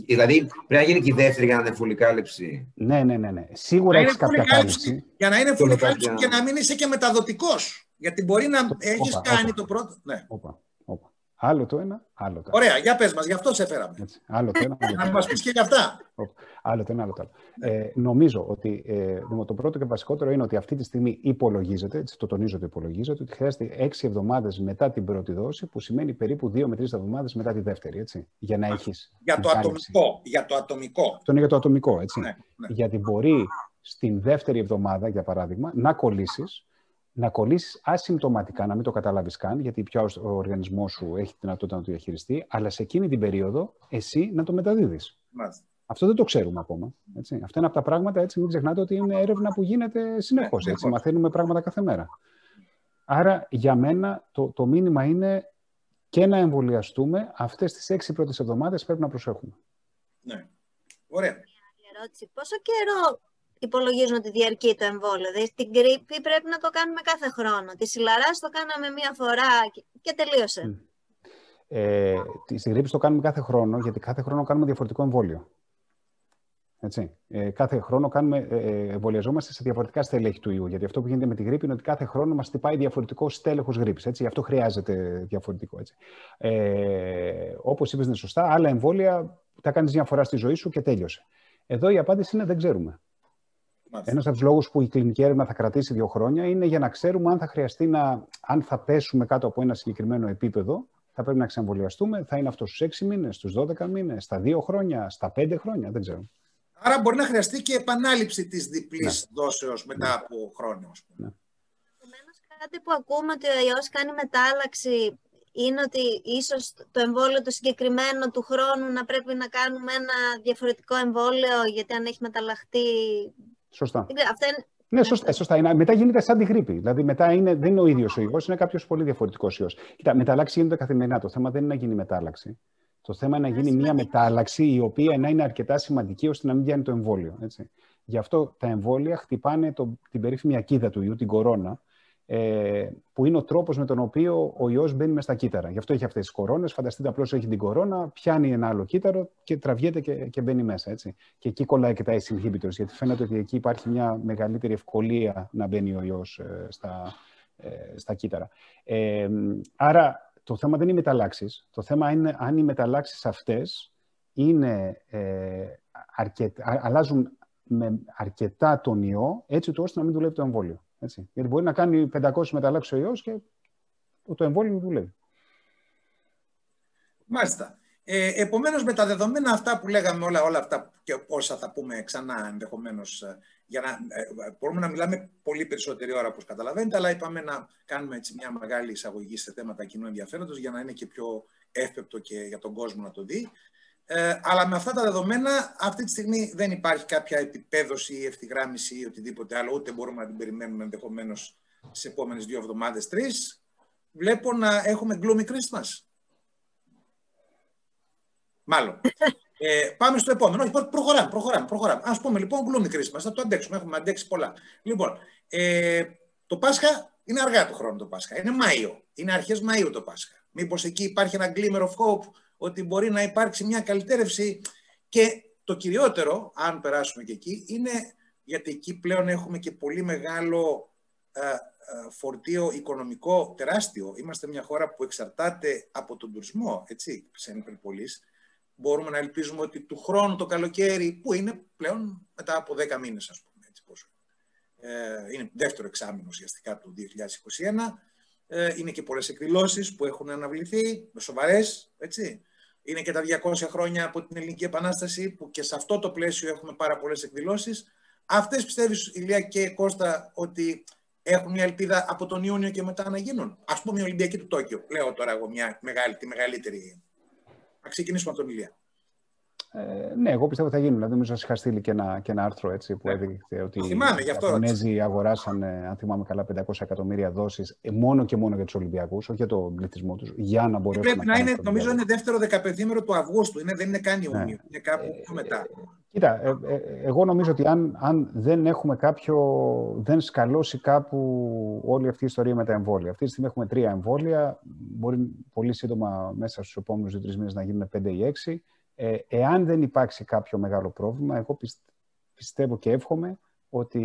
Δηλαδή πρέπει να γίνει και η δεύτερη για να είναι φουλή κάλυψη. Ναι, ναι, ναι. ναι. Σίγουρα έχεις κάποια κάλυψη. Για να είναι φουλή κάλυψη και να μην είσαι και μεταδοτικός. Γιατί μπορεί να έχεις κάνει το πρώτο. Ναι. Οπα, οπα. Άλλο το ένα, άλλο το άλλο. Ωραία, για πες μας, γι' αυτό σε φέραμε. Έτσι, άλλο το ένα, άλλο Να μας πεις και για αυτά. Άλλο το ένα, άλλο το άλλο. Ε, νομίζω ότι ε, το πρώτο και βασικότερο είναι ότι αυτή τη στιγμή υπολογίζεται, έτσι το τονίζω ότι υπολογίζεται, ότι χρειάζεται έξι εβδομάδες μετά την πρώτη δόση, που σημαίνει περίπου δύο με τρεις εβδομάδες μετά τη δεύτερη, έτσι, για να έχεις Για το ατομικό, για το ατομικό. Αυτό είναι για το ατομικό, έτσι. Ναι, ναι. Γιατί μπορεί στην δεύτερη εβδομάδα, για παράδειγμα, να κολλήσεις να κολλήσεις ασυμπτωματικά, να μην το καταλάβεις καν, γιατί πια ο οργανισμός σου έχει τη δυνατότητα να το διαχειριστεί, αλλά σε εκείνη την περίοδο εσύ να το μεταδίδεις. Αυτό δεν το ξέρουμε ακόμα. Έτσι. Αυτό είναι από τα πράγματα, έτσι, μην ξεχνάτε ότι είναι έρευνα που γίνεται συνεχώς. Ναι, μαθαίνουμε πράγματα κάθε μέρα. Άρα, για μένα, το, το μήνυμα είναι και να εμβολιαστούμε. Αυτές τις έξι πρώτες εβδομάδες πρέπει να προσέχουμε. Ναι. Ωραία. Πόσο καιρό υπολογίζουν ότι διαρκεί το εμβόλιο. Δηλαδή, την κρύπη πρέπει να το κάνουμε κάθε χρόνο. Τη σιλαρά το κάναμε μία φορά και τελείωσε. Ε, στην γρήπη το κάνουμε κάθε χρόνο, γιατί κάθε χρόνο κάνουμε διαφορετικό εμβόλιο. Έτσι. Ε, κάθε χρόνο κάνουμε, ε, ε, εμβολιαζόμαστε σε διαφορετικά στελέχη του ιού. Γιατί αυτό που γίνεται με τη γρήπη είναι ότι κάθε χρόνο μας τυπάει διαφορετικό στέλεχος γρήπης. Γι' αυτό χρειάζεται διαφορετικό. Έτσι. Ε, Όπως είπες, είναι σωστά. Άλλα εμβόλια τα κάνεις μια φορά στη ζωή σου και τέλειωσε. Εδώ η απάντηση είναι δεν ξέρουμε. Ένας από τους λόγους που η κλινική έρευνα θα κρατήσει δύο χρόνια είναι για να ξέρουμε αν θα χρειαστεί να, αν θα πέσουμε κάτω από ένα συγκεκριμένο επίπεδο, θα πρέπει να ξεμβολιαστούμε. Θα είναι αυτό στους 6 μήνες, στους 12 μήνες, στα 2 χρόνια, στα 5 χρόνια, δεν ξέρω. Άρα μπορεί να χρειαστεί και επανάληψη της διπλής ναι. δόσεως μετά ναι. από χρόνο. Ναι. κάτι που ακούμε ότι ο ιός κάνει μετάλλαξη είναι ότι ίσως το εμβόλιο το συγκεκριμένο του χρόνου να πρέπει να κάνουμε ένα διαφορετικό εμβόλιο γιατί αν έχει μεταλλαχτεί Σωστά. Αυτά είναι... Ναι, σωστά. σωστά. Είναι, μετά γίνεται σαν τη γρήπη. Δηλαδή, μετά είναι, δεν είναι ο ίδιος ο ιό, είναι κάποιος πολύ διαφορετικός ιός. Κοίτα, μεταλλάξει γίνεται καθημερινά. Το θέμα δεν είναι να γίνει μετάλλαξη. Το θέμα είναι να γίνει μια μετάλλαξη η οποία να είναι αρκετά σημαντική ώστε να μην βγαίνει το εμβόλιο. Έτσι. Γι' αυτό τα εμβόλια χτυπάνε το, την περίφημη ακίδα του ιού, την κορώνα, ε, που είναι ο τρόπος με τον οποίο ο ιός μπαίνει μέσα στα κύτταρα. Γι' αυτό έχει αυτές τις κορώνες. Φανταστείτε απλώς έχει την κορώνα, πιάνει ένα άλλο κύτταρο και τραβιέται και, και μπαίνει μέσα. Έτσι. Και εκεί κολλάει και τα ACE inhibitors, γιατί φαίνεται ότι εκεί υπάρχει μια μεγαλύτερη ευκολία να μπαίνει ο ιός ε, στα, ε, στα κύτταρα. Ε, άρα το θέμα δεν είναι οι μεταλλάξεις. Το θέμα είναι αν οι μεταλλάξεις αυτές είναι, ε, αλλάζουν με αρκετά τον ιό, έτσι ώστε να μην δουλεύει το εμβόλιο. Έτσι. Γιατί μπορεί να κάνει 500 μεταλλάξεις ο ιός και το εμβόλιο δουλεύει. Μάλιστα. Ε, Επομένως, με τα δεδομένα αυτά που λέγαμε, όλα, όλα αυτά και όσα θα πούμε ξανά ενδεχομένως, ε, για να ε, μπορούμε να μιλάμε πολύ περισσότερη ώρα, όπως καταλαβαίνετε, αλλά είπαμε να κάνουμε έτσι μια μεγάλη εισαγωγή σε θέματα κοινού ενδιαφέροντος για να είναι και πιο εύπεπτο και για τον κόσμο να το δει. Ε, αλλά με αυτά τα δεδομένα, αυτή τη στιγμή δεν υπάρχει κάποια επιπέδωση ή ευθυγράμμιση ή οτιδήποτε άλλο, ούτε μπορούμε να την περιμένουμε ενδεχομένως στις επόμενες δύο εβδομάδες, τρεις. Βλέπω να έχουμε gloomy Christmas. Μάλλον. Ε, πάμε στο επόμενο. Όχι, προχωράμε, προχωράμε, προχωράμε. Ας πούμε λοιπόν gloomy Christmas, θα το αντέξουμε, έχουμε αντέξει πολλά. Λοιπόν, ε, το Πάσχα είναι αργά το χρόνο το Πάσχα, είναι Μάιο, είναι αρχές Μαΐου το Πάσχα. Μήπως εκεί υπάρχει ένα glimmer of hope ότι μπορεί να υπάρξει μια καλυτέρευση και το κυριότερο, αν περάσουμε και εκεί, είναι γιατί εκεί πλέον έχουμε και πολύ μεγάλο ε, ε, φορτίο οικονομικό τεράστιο. Είμαστε μια χώρα που εξαρτάται από τον τουρισμό, έτσι, σε Νυπερπολής. Μπορούμε να ελπίζουμε ότι του χρόνου το καλοκαίρι, που είναι πλέον μετά από 10 μήνες, ας πούμε, έτσι πόσο. Ε, είναι δεύτερο εξάμεινο ουσιαστικά του 2021, ε, είναι και πολλές εκδηλώσεις που έχουν αναβληθεί, σοβαρές, έτσι. Είναι και τα 200 χρόνια από την Ελληνική Επανάσταση, που και σε αυτό το πλαίσιο έχουμε πάρα πολλές εκδηλώσεις. Αυτές πιστεύεις, Ηλία και Κώστα, ότι έχουν μια ελπίδα από τον Ιούνιο και μετά να γίνουν; Ας πούμε η Ολυμπιακή του Τόκιο. Λέω τώρα εγώ μια μεγάλη, τη μεγαλύτερη. Να ξεκινήσουμε από τον Ηλία. Ε, ναι, εγώ πιστεύω ότι θα γίνουν. Δηλαδή, νομίζω ότι είχα στείλει και ένα, και ένα άρθρο έτσι, που ναι. έδειξε ότι θυμάμαι, οι Ιαπωνέζοι αγοράσαν, αν θυμάμαι καλά, 500 εκατομμύρια δόσεις ε, μόνο και μόνο για τους Ολυμπιακούς, όχι για τον πληθυσμό τους, για να μπορέσουν πρέπει να, να είναι, νομίζω είναι δεύτερο δεκαπενθήμερο του Αυγούστου, είναι, δεν είναι καν Ιούνιο, ναι. είναι κάπου ε, πιο μετά. Κοίτα, ε, ε, εγώ νομίζω ότι αν, αν δεν έχουμε κάποιο, δεν σκαλώσει κάπου όλη αυτή η ιστορία με τα εμβόλια. Αυτή τη στιγμή έχουμε τρία εμβόλια, μπορεί πολύ σύντομα μέσα στους επόμενους δύο-τρεις μήνες να γίνουν πέντε ή έξι. Ε, εάν δεν υπάρξει κάποιο μεγάλο πρόβλημα, εγώ πιστεύω και εύχομαι ότι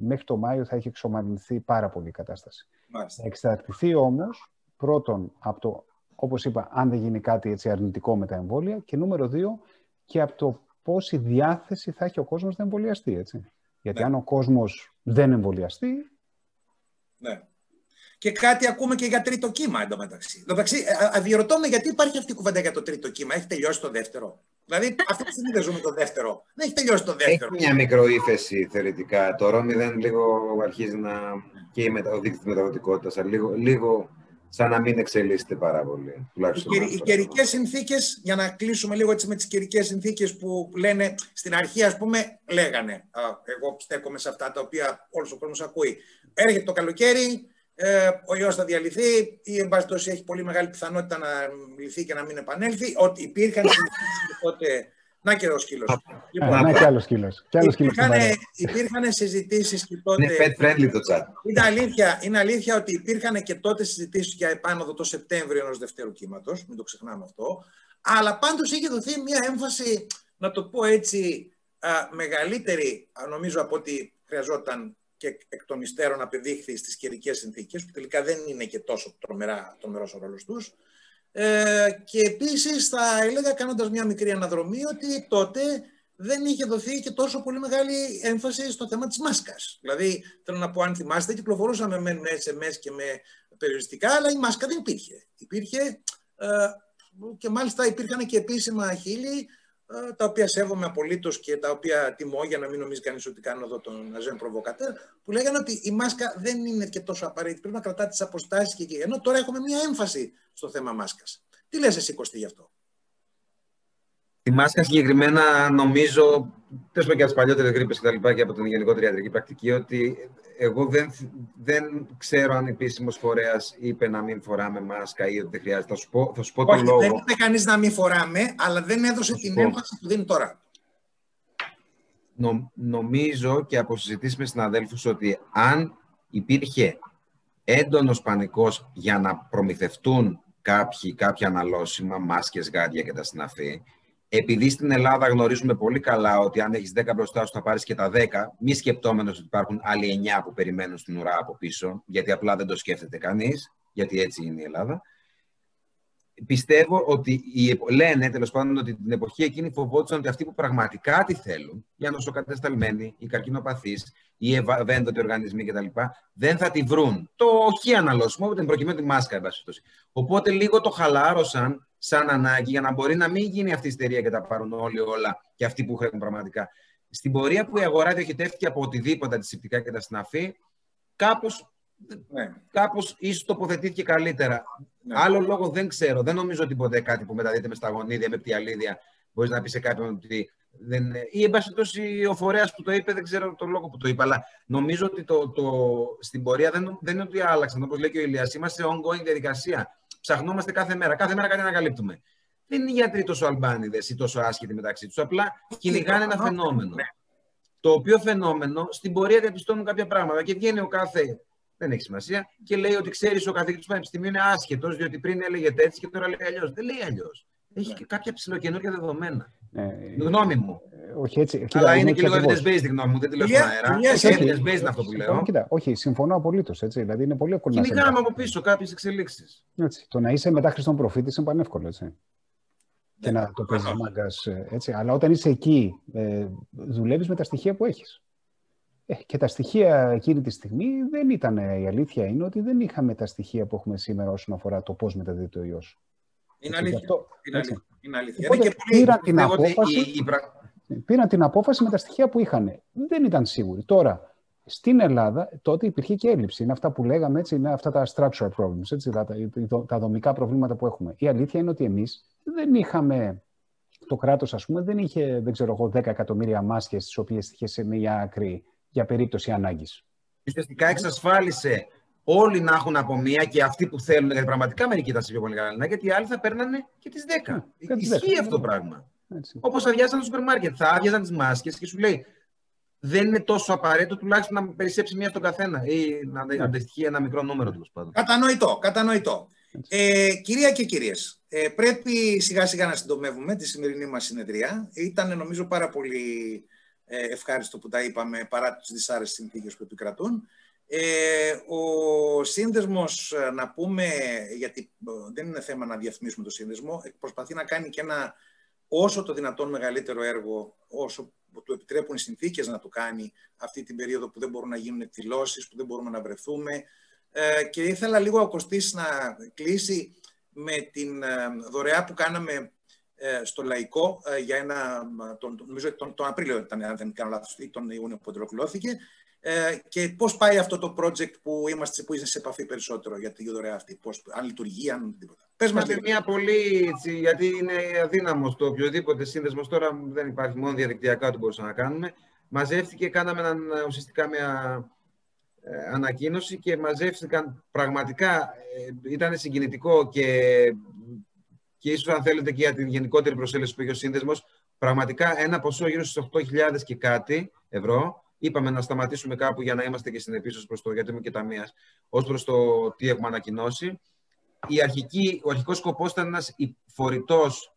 μέχρι το Μάιο θα έχει εξομαλυνθεί πάρα πολύ η κατάσταση. Θα εξαρτηθεί όμως πρώτον από το όπως είπα, αν δεν γίνει κάτι έτσι αρνητικό με τα εμβόλια. Και νούμερο δύο, και από το πόση διάθεση θα έχει ο κόσμος να εμβολιαστεί, έτσι. Γιατί ναι. αν ο κόσμος δεν εμβολιαστεί... Ναι. Και κάτι ακούμε και για τρίτο κύμα εντωμεταξύ. Εντάξει, αδιαρωτώ με γιατί υπάρχει αυτή η κουβέντα για το τρίτο κύμα. Έχει τελειώσει το δεύτερο. Δηλαδή, αυτή τη στιγμή δεν ζούμε το δεύτερο. Δεν έχει τελειώσει το δεύτερο. Έχει μια μικροήθεση θεωρητικά. Το ΡΟΜ δεν λίγο αρχίζει να. και η δείκτης μεταδοτικότητας. Λίγο, λίγο σαν να μην εξελίσσεται πάρα πολύ. Οι, οι καιρικές συνθήκες, για να κλείσουμε λίγο έτσι με τις καιρικές συνθήκες που λένε στην αρχή, ας πούμε, λέγανε. εγώ στέκομαι σε αυτά τα οποία όλος ο κόσμος ακούει. Έρχεται το καλοκαίρι, ε, ο ιός θα διαλυθεί ή εν πάση έχει πολύ μεγάλη πιθανότητα να λυθεί και να μην επανέλθει. Ότι υπήρχαν τότε... Να και ο σκύλος. Λοιπόν, να και άλλος σκύλος. Υπήρχαν, υπήρχαν συζητήσεις και τότε. Είναι pet friendly το chat. Είναι αλήθεια, είναι αλήθεια ότι υπήρχαν και τότε συζητήσεις για επάνωδο το Σεπτέμβριο ενός δευτέρου κύματος. Μην το ξεχνάμε αυτό. Αλλά πάντως είχε δοθεί μια έμφαση, να το πω έτσι, μεγαλύτερη, νομίζω, από ότι χρειαζόταν και εκ των υστέρων απεδείχθη στις καιρικές συνθήκες, που τελικά δεν είναι και τόσο τρομερά, τρομερός ο ρόλος τους. Ε, και επίσης θα έλεγα κάνοντας μια μικρή αναδρομή ότι τότε δεν είχε δοθεί και τόσο πολύ μεγάλη έμφαση στο θέμα της μάσκας. Δηλαδή, θέλω να πω, αν θυμάστε, κυκλοφορούσαμε με SMS και με περιοριστικά, αλλά η μάσκα δεν υπήρχε. Υπήρχε ε, και μάλιστα υπήρχαν και επίσημα χείλη ε, τα οποία σέβομαι απολύτως και τα οποία τιμώ για να μην νομίζει κανείς ότι κάνω εδώ τον Αζέν Προβοκατέρ, που λέγανε ότι η μάσκα δεν είναι και τόσο απαραίτητη. Πρέπει να κρατά τις αποστάσεις και εκεί. Ενώ τώρα έχουμε μία έμφαση στο θέμα μάσκας. Τι λες εσύ, Κωστή, γι' αυτό; Τη μάσκα συγκεκριμένα νομίζω, τέλο και από τις παλιότερες γρήπες και τα λοιπά και από την γενικότερη ιατρική πρακτική, ότι εγώ δεν, δεν ξέρω αν επίσημος φορέας είπε να μην φοράμε μάσκα ή ότι δεν χρειάζεται. Θα σου πω, θα σου πω Όχι, λόγο. Δεν είπε κανείς να μην φοράμε, αλλά δεν έδωσε την πω. έμφαση που δίνει τώρα. Νο, νομίζω και από συζητήσεις με συναδέλφους ότι αν υπήρχε έντονος πανικός για να προμηθευτούν κάποιοι, κάποια αναλώσιμα, μάσκες, γάντια και τα συναφή, επειδή στην Ελλάδα γνωρίζουμε πολύ καλά ότι αν έχεις 10 μπροστά σου θα πάρεις και τα 10, μη σκεπτόμενος ότι υπάρχουν άλλοι 9 που περιμένουν στην ουρά από πίσω, γιατί απλά δεν το σκέφτεται κανείς, γιατί έτσι είναι η Ελλάδα. Πιστεύω ότι οι, λένε τέλος πάντων ότι την εποχή εκείνη φοβόντουσαν ότι αυτοί που πραγματικά τι θέλουν, για νοσοκατεσταλμένοι, οι καρκινοπαθείς, οι ευαίσθητοι οργανισμοί κτλ., δεν θα τη βρουν. Το όχι αναλώσιμο, την προκειμένου τη μάσκα, εν Οπότε λίγο το χαλάρωσαν σαν ανάγκη για να μπορεί να μην γίνει αυτή η ιστερία και τα πάρουν όλοι όλα και αυτοί που έχουν πραγματικά. Στην πορεία που η αγορά διοχετεύτηκε από οτιδήποτε αντισηπτικά και τα συναφή, κάπως, ναι. κάπως ίσως τοποθετήθηκε καλύτερα. Ναι. Άλλο λόγο δεν ξέρω. Δεν νομίζω ότι ποτέ κάτι που μεταδίδεται με σταγονίδια, με πτυαλίδια, μπορείς να πεις σε κάποιον ότι δεν... Ή εν πάση ο φορέας που το είπε, δεν ξέρω τον λόγο που το είπε. Αλλά νομίζω ότι το, το... στην πορεία δεν, δεν είναι ότι άλλαξαν. Όπως λέει και ο Ηλίας, είμαστε σε ongoing διαδικασία ψαχνόμαστε κάθε μέρα. Κάθε μέρα κάτι ανακαλύπτουμε. Δεν είναι οι γιατροί τόσο αλμπάνιδες ή τόσο άσχετοι μεταξύ τους. Απλά κυνηγάνε ένα φαινόμενο. Ναι. Το οποίο φαινόμενο στην πορεία διαπιστώνουν κάποια πράγματα και βγαίνει ο κάθε. Δεν έχει σημασία. Και λέει ότι ξέρεις ο καθηγητής του Πανεπιστημίου είναι άσχετος, διότι πριν έλεγε έτσι και τώρα λέει αλλιώς. Δεν λέει αλλιώς. Έχει ναι. και κάποια ψηλοκαινούργια δεδομένα. Ναι. Γνώμη μου. Όχι έτσι. Κοίτα, Αλλά είναι και λίγο evidence-based η γνώμη μου, δεν τη λέω στον αέρα. Evidence-based είναι αυτό που λέω. Κοίτα, όχι, συμφωνώ απολύτως. Δηλαδή είναι πολύ εύκολο να Κυνηγάμε από πίσω κάποιες εξελίξεις. Το να είσαι μετά Χριστόν προφήτης είναι πανεύκολο. Έτσι. Και να το παίζεις μάγκας. Έτσι. Αλλά όταν είσαι εκεί, ε, δουλεύεις με τα στοιχεία που έχεις. Ε, και τα στοιχεία εκείνη τη στιγμή δεν ήταν. Η αλήθεια είναι ότι δεν είχαμε τα στοιχεία που έχουμε σήμερα όσον αφορά το πώς μεταδίδεται ο ιός. Είναι αλήθεια. Αυτό, είναι αλήθεια. Είναι αλήθεια. Οπότε, πήραν, την απόφαση, η, η... πήραν την απόφαση με τα στοιχεία που είχαν. Δεν ήταν σίγουροι. Τώρα, στην Ελλάδα τότε υπήρχε και έλλειψη. Είναι αυτά που λέγαμε, έτσι, είναι αυτά τα structural problems, έτσι, τα, τα δομικά προβλήματα που έχουμε. Η αλήθεια είναι ότι εμείς δεν είχαμε, το κράτος, ας πούμε, δεν είχε, δεν ξέρω εγώ, 10 εκατομμύρια μάσκες τις οποίες είχε σε μια άκρη για περίπτωση ανάγκης. Ουσιαστικά εξασφάλισε όλοι να έχουν από μία και αυτοί που θέλουν, γιατί πραγματικά μερικοί ήταν σε πιο πολύ καλά, γιατί οι άλλοι θα παίρνανε και τις 10. Ναι, Ισχύει αυτό το πράγμα. Όπως αδειάσαν το σούπερ μάρκετ. Θα άδειαζαν τις μάσκες και σου λέει δεν είναι τόσο απαραίτητο τουλάχιστον να περισσέψει μία στον καθένα ή να ναι. αντιστοιχεί ένα μικρό νούμερο τέλος πάντων. Κατανοητό, κατανοητό. Ε, κυρία και κυρίες, ε, πρέπει σιγά σιγά να συντομεύουμε τη σημερινή μας συνεδρία. Ήταν νομίζω πάρα πολύ ε, ευχάριστο που τα είπαμε παρά τις δυσάρεστες συνθήκες που επικρατούν. Ε, ο σύνδεσμος, ε, να πούμε, γιατί ε, δεν είναι θέμα να διαφημίσουμε το σύνδεσμο, προσπαθεί να κάνει και ένα όσο το δυνατόν μεγαλύτερο έργο, όσο του επιτρέπουν οι συνθήκες να το κάνει αυτή την περίοδο που δεν μπορούν να γίνουν εκδηλώσεις, που δεν μπορούμε να βρεθούμε. Ε, και ήθελα λίγο ο Κωστής να κλείσει με την δωρεά που κάναμε στο Λαϊκό για ένα, τον, νομίζω τον, τον Απρίλιο ήταν, αν δεν κάνω λάθος, ή τον Ιούνιο που ολοκληρώθηκε, ε, και πώς πάει αυτό το project που είμαστε που σε επαφή περισσότερο για τη δωρεά αυτή, πώς, αν λειτουργεί, αν τίποτα. Πες μας λίγο. Μια πολύ, γιατί είναι αδύναμος το οποιοδήποτε σύνδεσμος τώρα δεν υπάρχει μόνο διαδικτυακά ότι μπορούσαμε να κάνουμε. Μαζεύτηκε, κάναμε έναν, ουσιαστικά μια ε, ανακοίνωση και μαζεύτηκαν πραγματικά, ε, ήταν συγκινητικό και, και ίσως αν θέλετε και για την γενικότερη προσέλευση που είχε ο σύνδεσμος, πραγματικά ένα ποσό γύρω στους 8.000 και κάτι ευρώ, Είπαμε να σταματήσουμε κάπου για να είμαστε και συνεπείς προς το, γιατί είμαι και ταμείας, ως προς το τι έχουμε ανακοινώσει. Η αρχική, ο αρχικός σκοπός ήταν ένας φορητός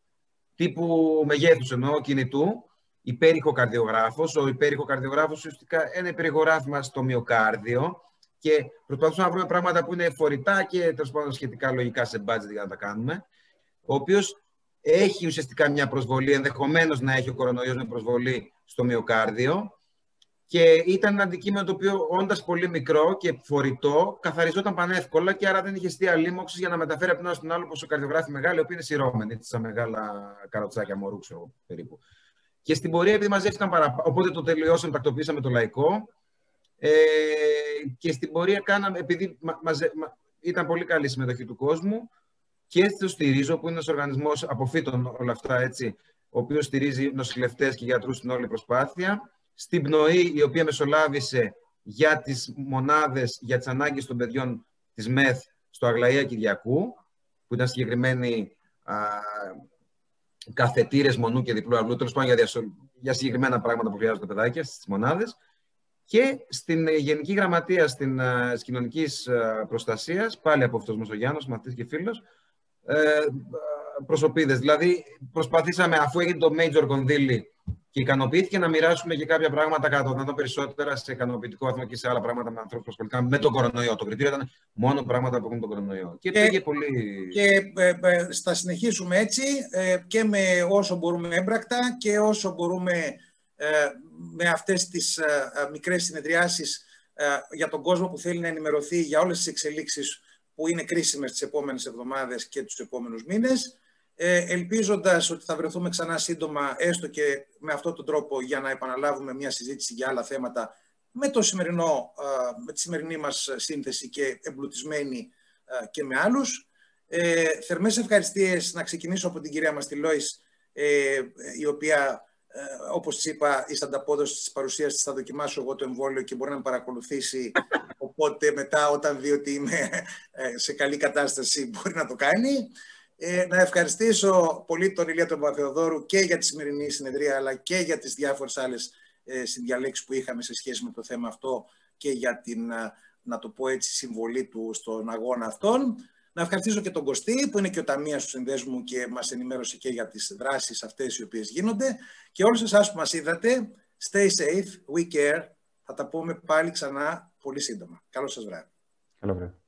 τύπου μεγέθους εννοώ κινητού, υπέρηχο καρδιογράφος. Ο υπέρηχο καρδιογράφος ουσιαστικά είναι υπερηγοράφημα στο μυοκάρδιο και προσπαθούμε να βρούμε πράγματα που είναι φορητά και τέλος πάντων σχετικά λογικά σε budget για να τα κάνουμε. Ο οποίος έχει ουσιαστικά μια προσβολή, ενδεχομένως να έχει ο κορονοϊός με προσβολή στο μυοκάρδιο και ήταν ένα αντικείμενο το οποίο, όντας πολύ μικρό και φορητό, καθαριζόταν πανεύκολα και άρα δεν είχε στεία λίμωξη για να μεταφέρει από την ένα στον άλλο όπω ο καρδιογράφη μεγάλη, ο οποίο είναι σειρώμενη, σαν μεγάλα καροτσάκια μωρού, ξέρω περίπου. Και στην πορεία, επειδή μαζεύτηκαν παραπάνω, οπότε το τελειώσαμε, τακτοποιήσαμε το λαϊκό. Ε, και στην πορεία κάναμε, επειδή μαζε, μα, ήταν πολύ καλή η συμμετοχή του κόσμου, και το στηρίζω, που είναι ένας οργανισμός αποφύτων όλα αυτά, έτσι, ο οποίος στηρίζει νοσηλευτές και γιατρούς στην όλη προσπάθεια στην πνοή η οποία μεσολάβησε για τις μονάδες, για τις ανάγκες των παιδιών της ΜΕΘ στο Αγλαία Κυριακού, που ήταν συγκεκριμένοι α, καθετήρες μονού και διπλού αυλού, τέλος πάντων για, για συγκεκριμένα πράγματα που χρειάζονται τα παιδάκια στις μονάδες. Και στην Γενική Γραμματεία στην, uh, Κοινωνικής Προστασίας, πάλι από αυτός ο Γιάννος, μαθητής και φίλος, ε, προσωπίδες. Δηλαδή προσπαθήσαμε, αφού έγινε το major κονδύλι και ικανοποιήθηκε να μοιράσουμε και κάποια πράγματα κατά το δυνατόν περισσότερα σε ικανοποιητικό βαθμό και σε άλλα πράγματα με ανθρώπους προσωπικά με τον κορονοϊό. Το κριτήριο ήταν μόνο πράγματα που έχουν τον κορονοϊό. Και, πήγε πολύ. Και ε, ε, θα συνεχίσουμε έτσι ε, και με όσο μπορούμε έμπρακτα και όσο μπορούμε με αυτές τις μικρές συνεδριάσεις για τον κόσμο που θέλει να ενημερωθεί για όλες τις εξελίξεις που είναι κρίσιμες τις επόμενες εβδομάδες και τους επόμενους μήνες ε, ελπίζοντας ότι θα βρεθούμε ξανά σύντομα, έστω και με αυτόν τον τρόπο, για να επαναλάβουμε μια συζήτηση για άλλα θέματα με, το σημερινό, με τη σημερινή μας σύνθεση και εμπλουτισμένη και με άλλους. Ε, θερμές ευχαριστίες να ξεκινήσω από την κυρία μας τη Λόης, ε, η οποία, ε, όπως της είπα, η ανταπόδοση της παρουσίας της θα δοκιμάσω εγώ το εμβόλιο και μπορεί να με παρακολουθήσει, οπότε μετά όταν δει ότι είμαι ε, σε καλή κατάσταση μπορεί να το κάνει. Ε, να ευχαριστήσω πολύ τον Ηλία τον Παπαθεοδόρου και για τη σημερινή συνεδρία αλλά και για τις διάφορες άλλες ε, συνδιαλέξεις που είχαμε σε σχέση με το θέμα αυτό και για την, να το πω έτσι, συμβολή του στον αγώνα αυτόν. Να ευχαριστήσω και τον Κωστή που είναι και ο ταμείας του συνδέσμου και μας ενημέρωσε και για τις δράσεις αυτές οι οποίες γίνονται και όλους εσάς που μας είδατε, stay safe, we care. Θα τα πούμε πάλι ξανά πολύ σύντομα. Καλό σας βράδυ. Καλό βράδυ.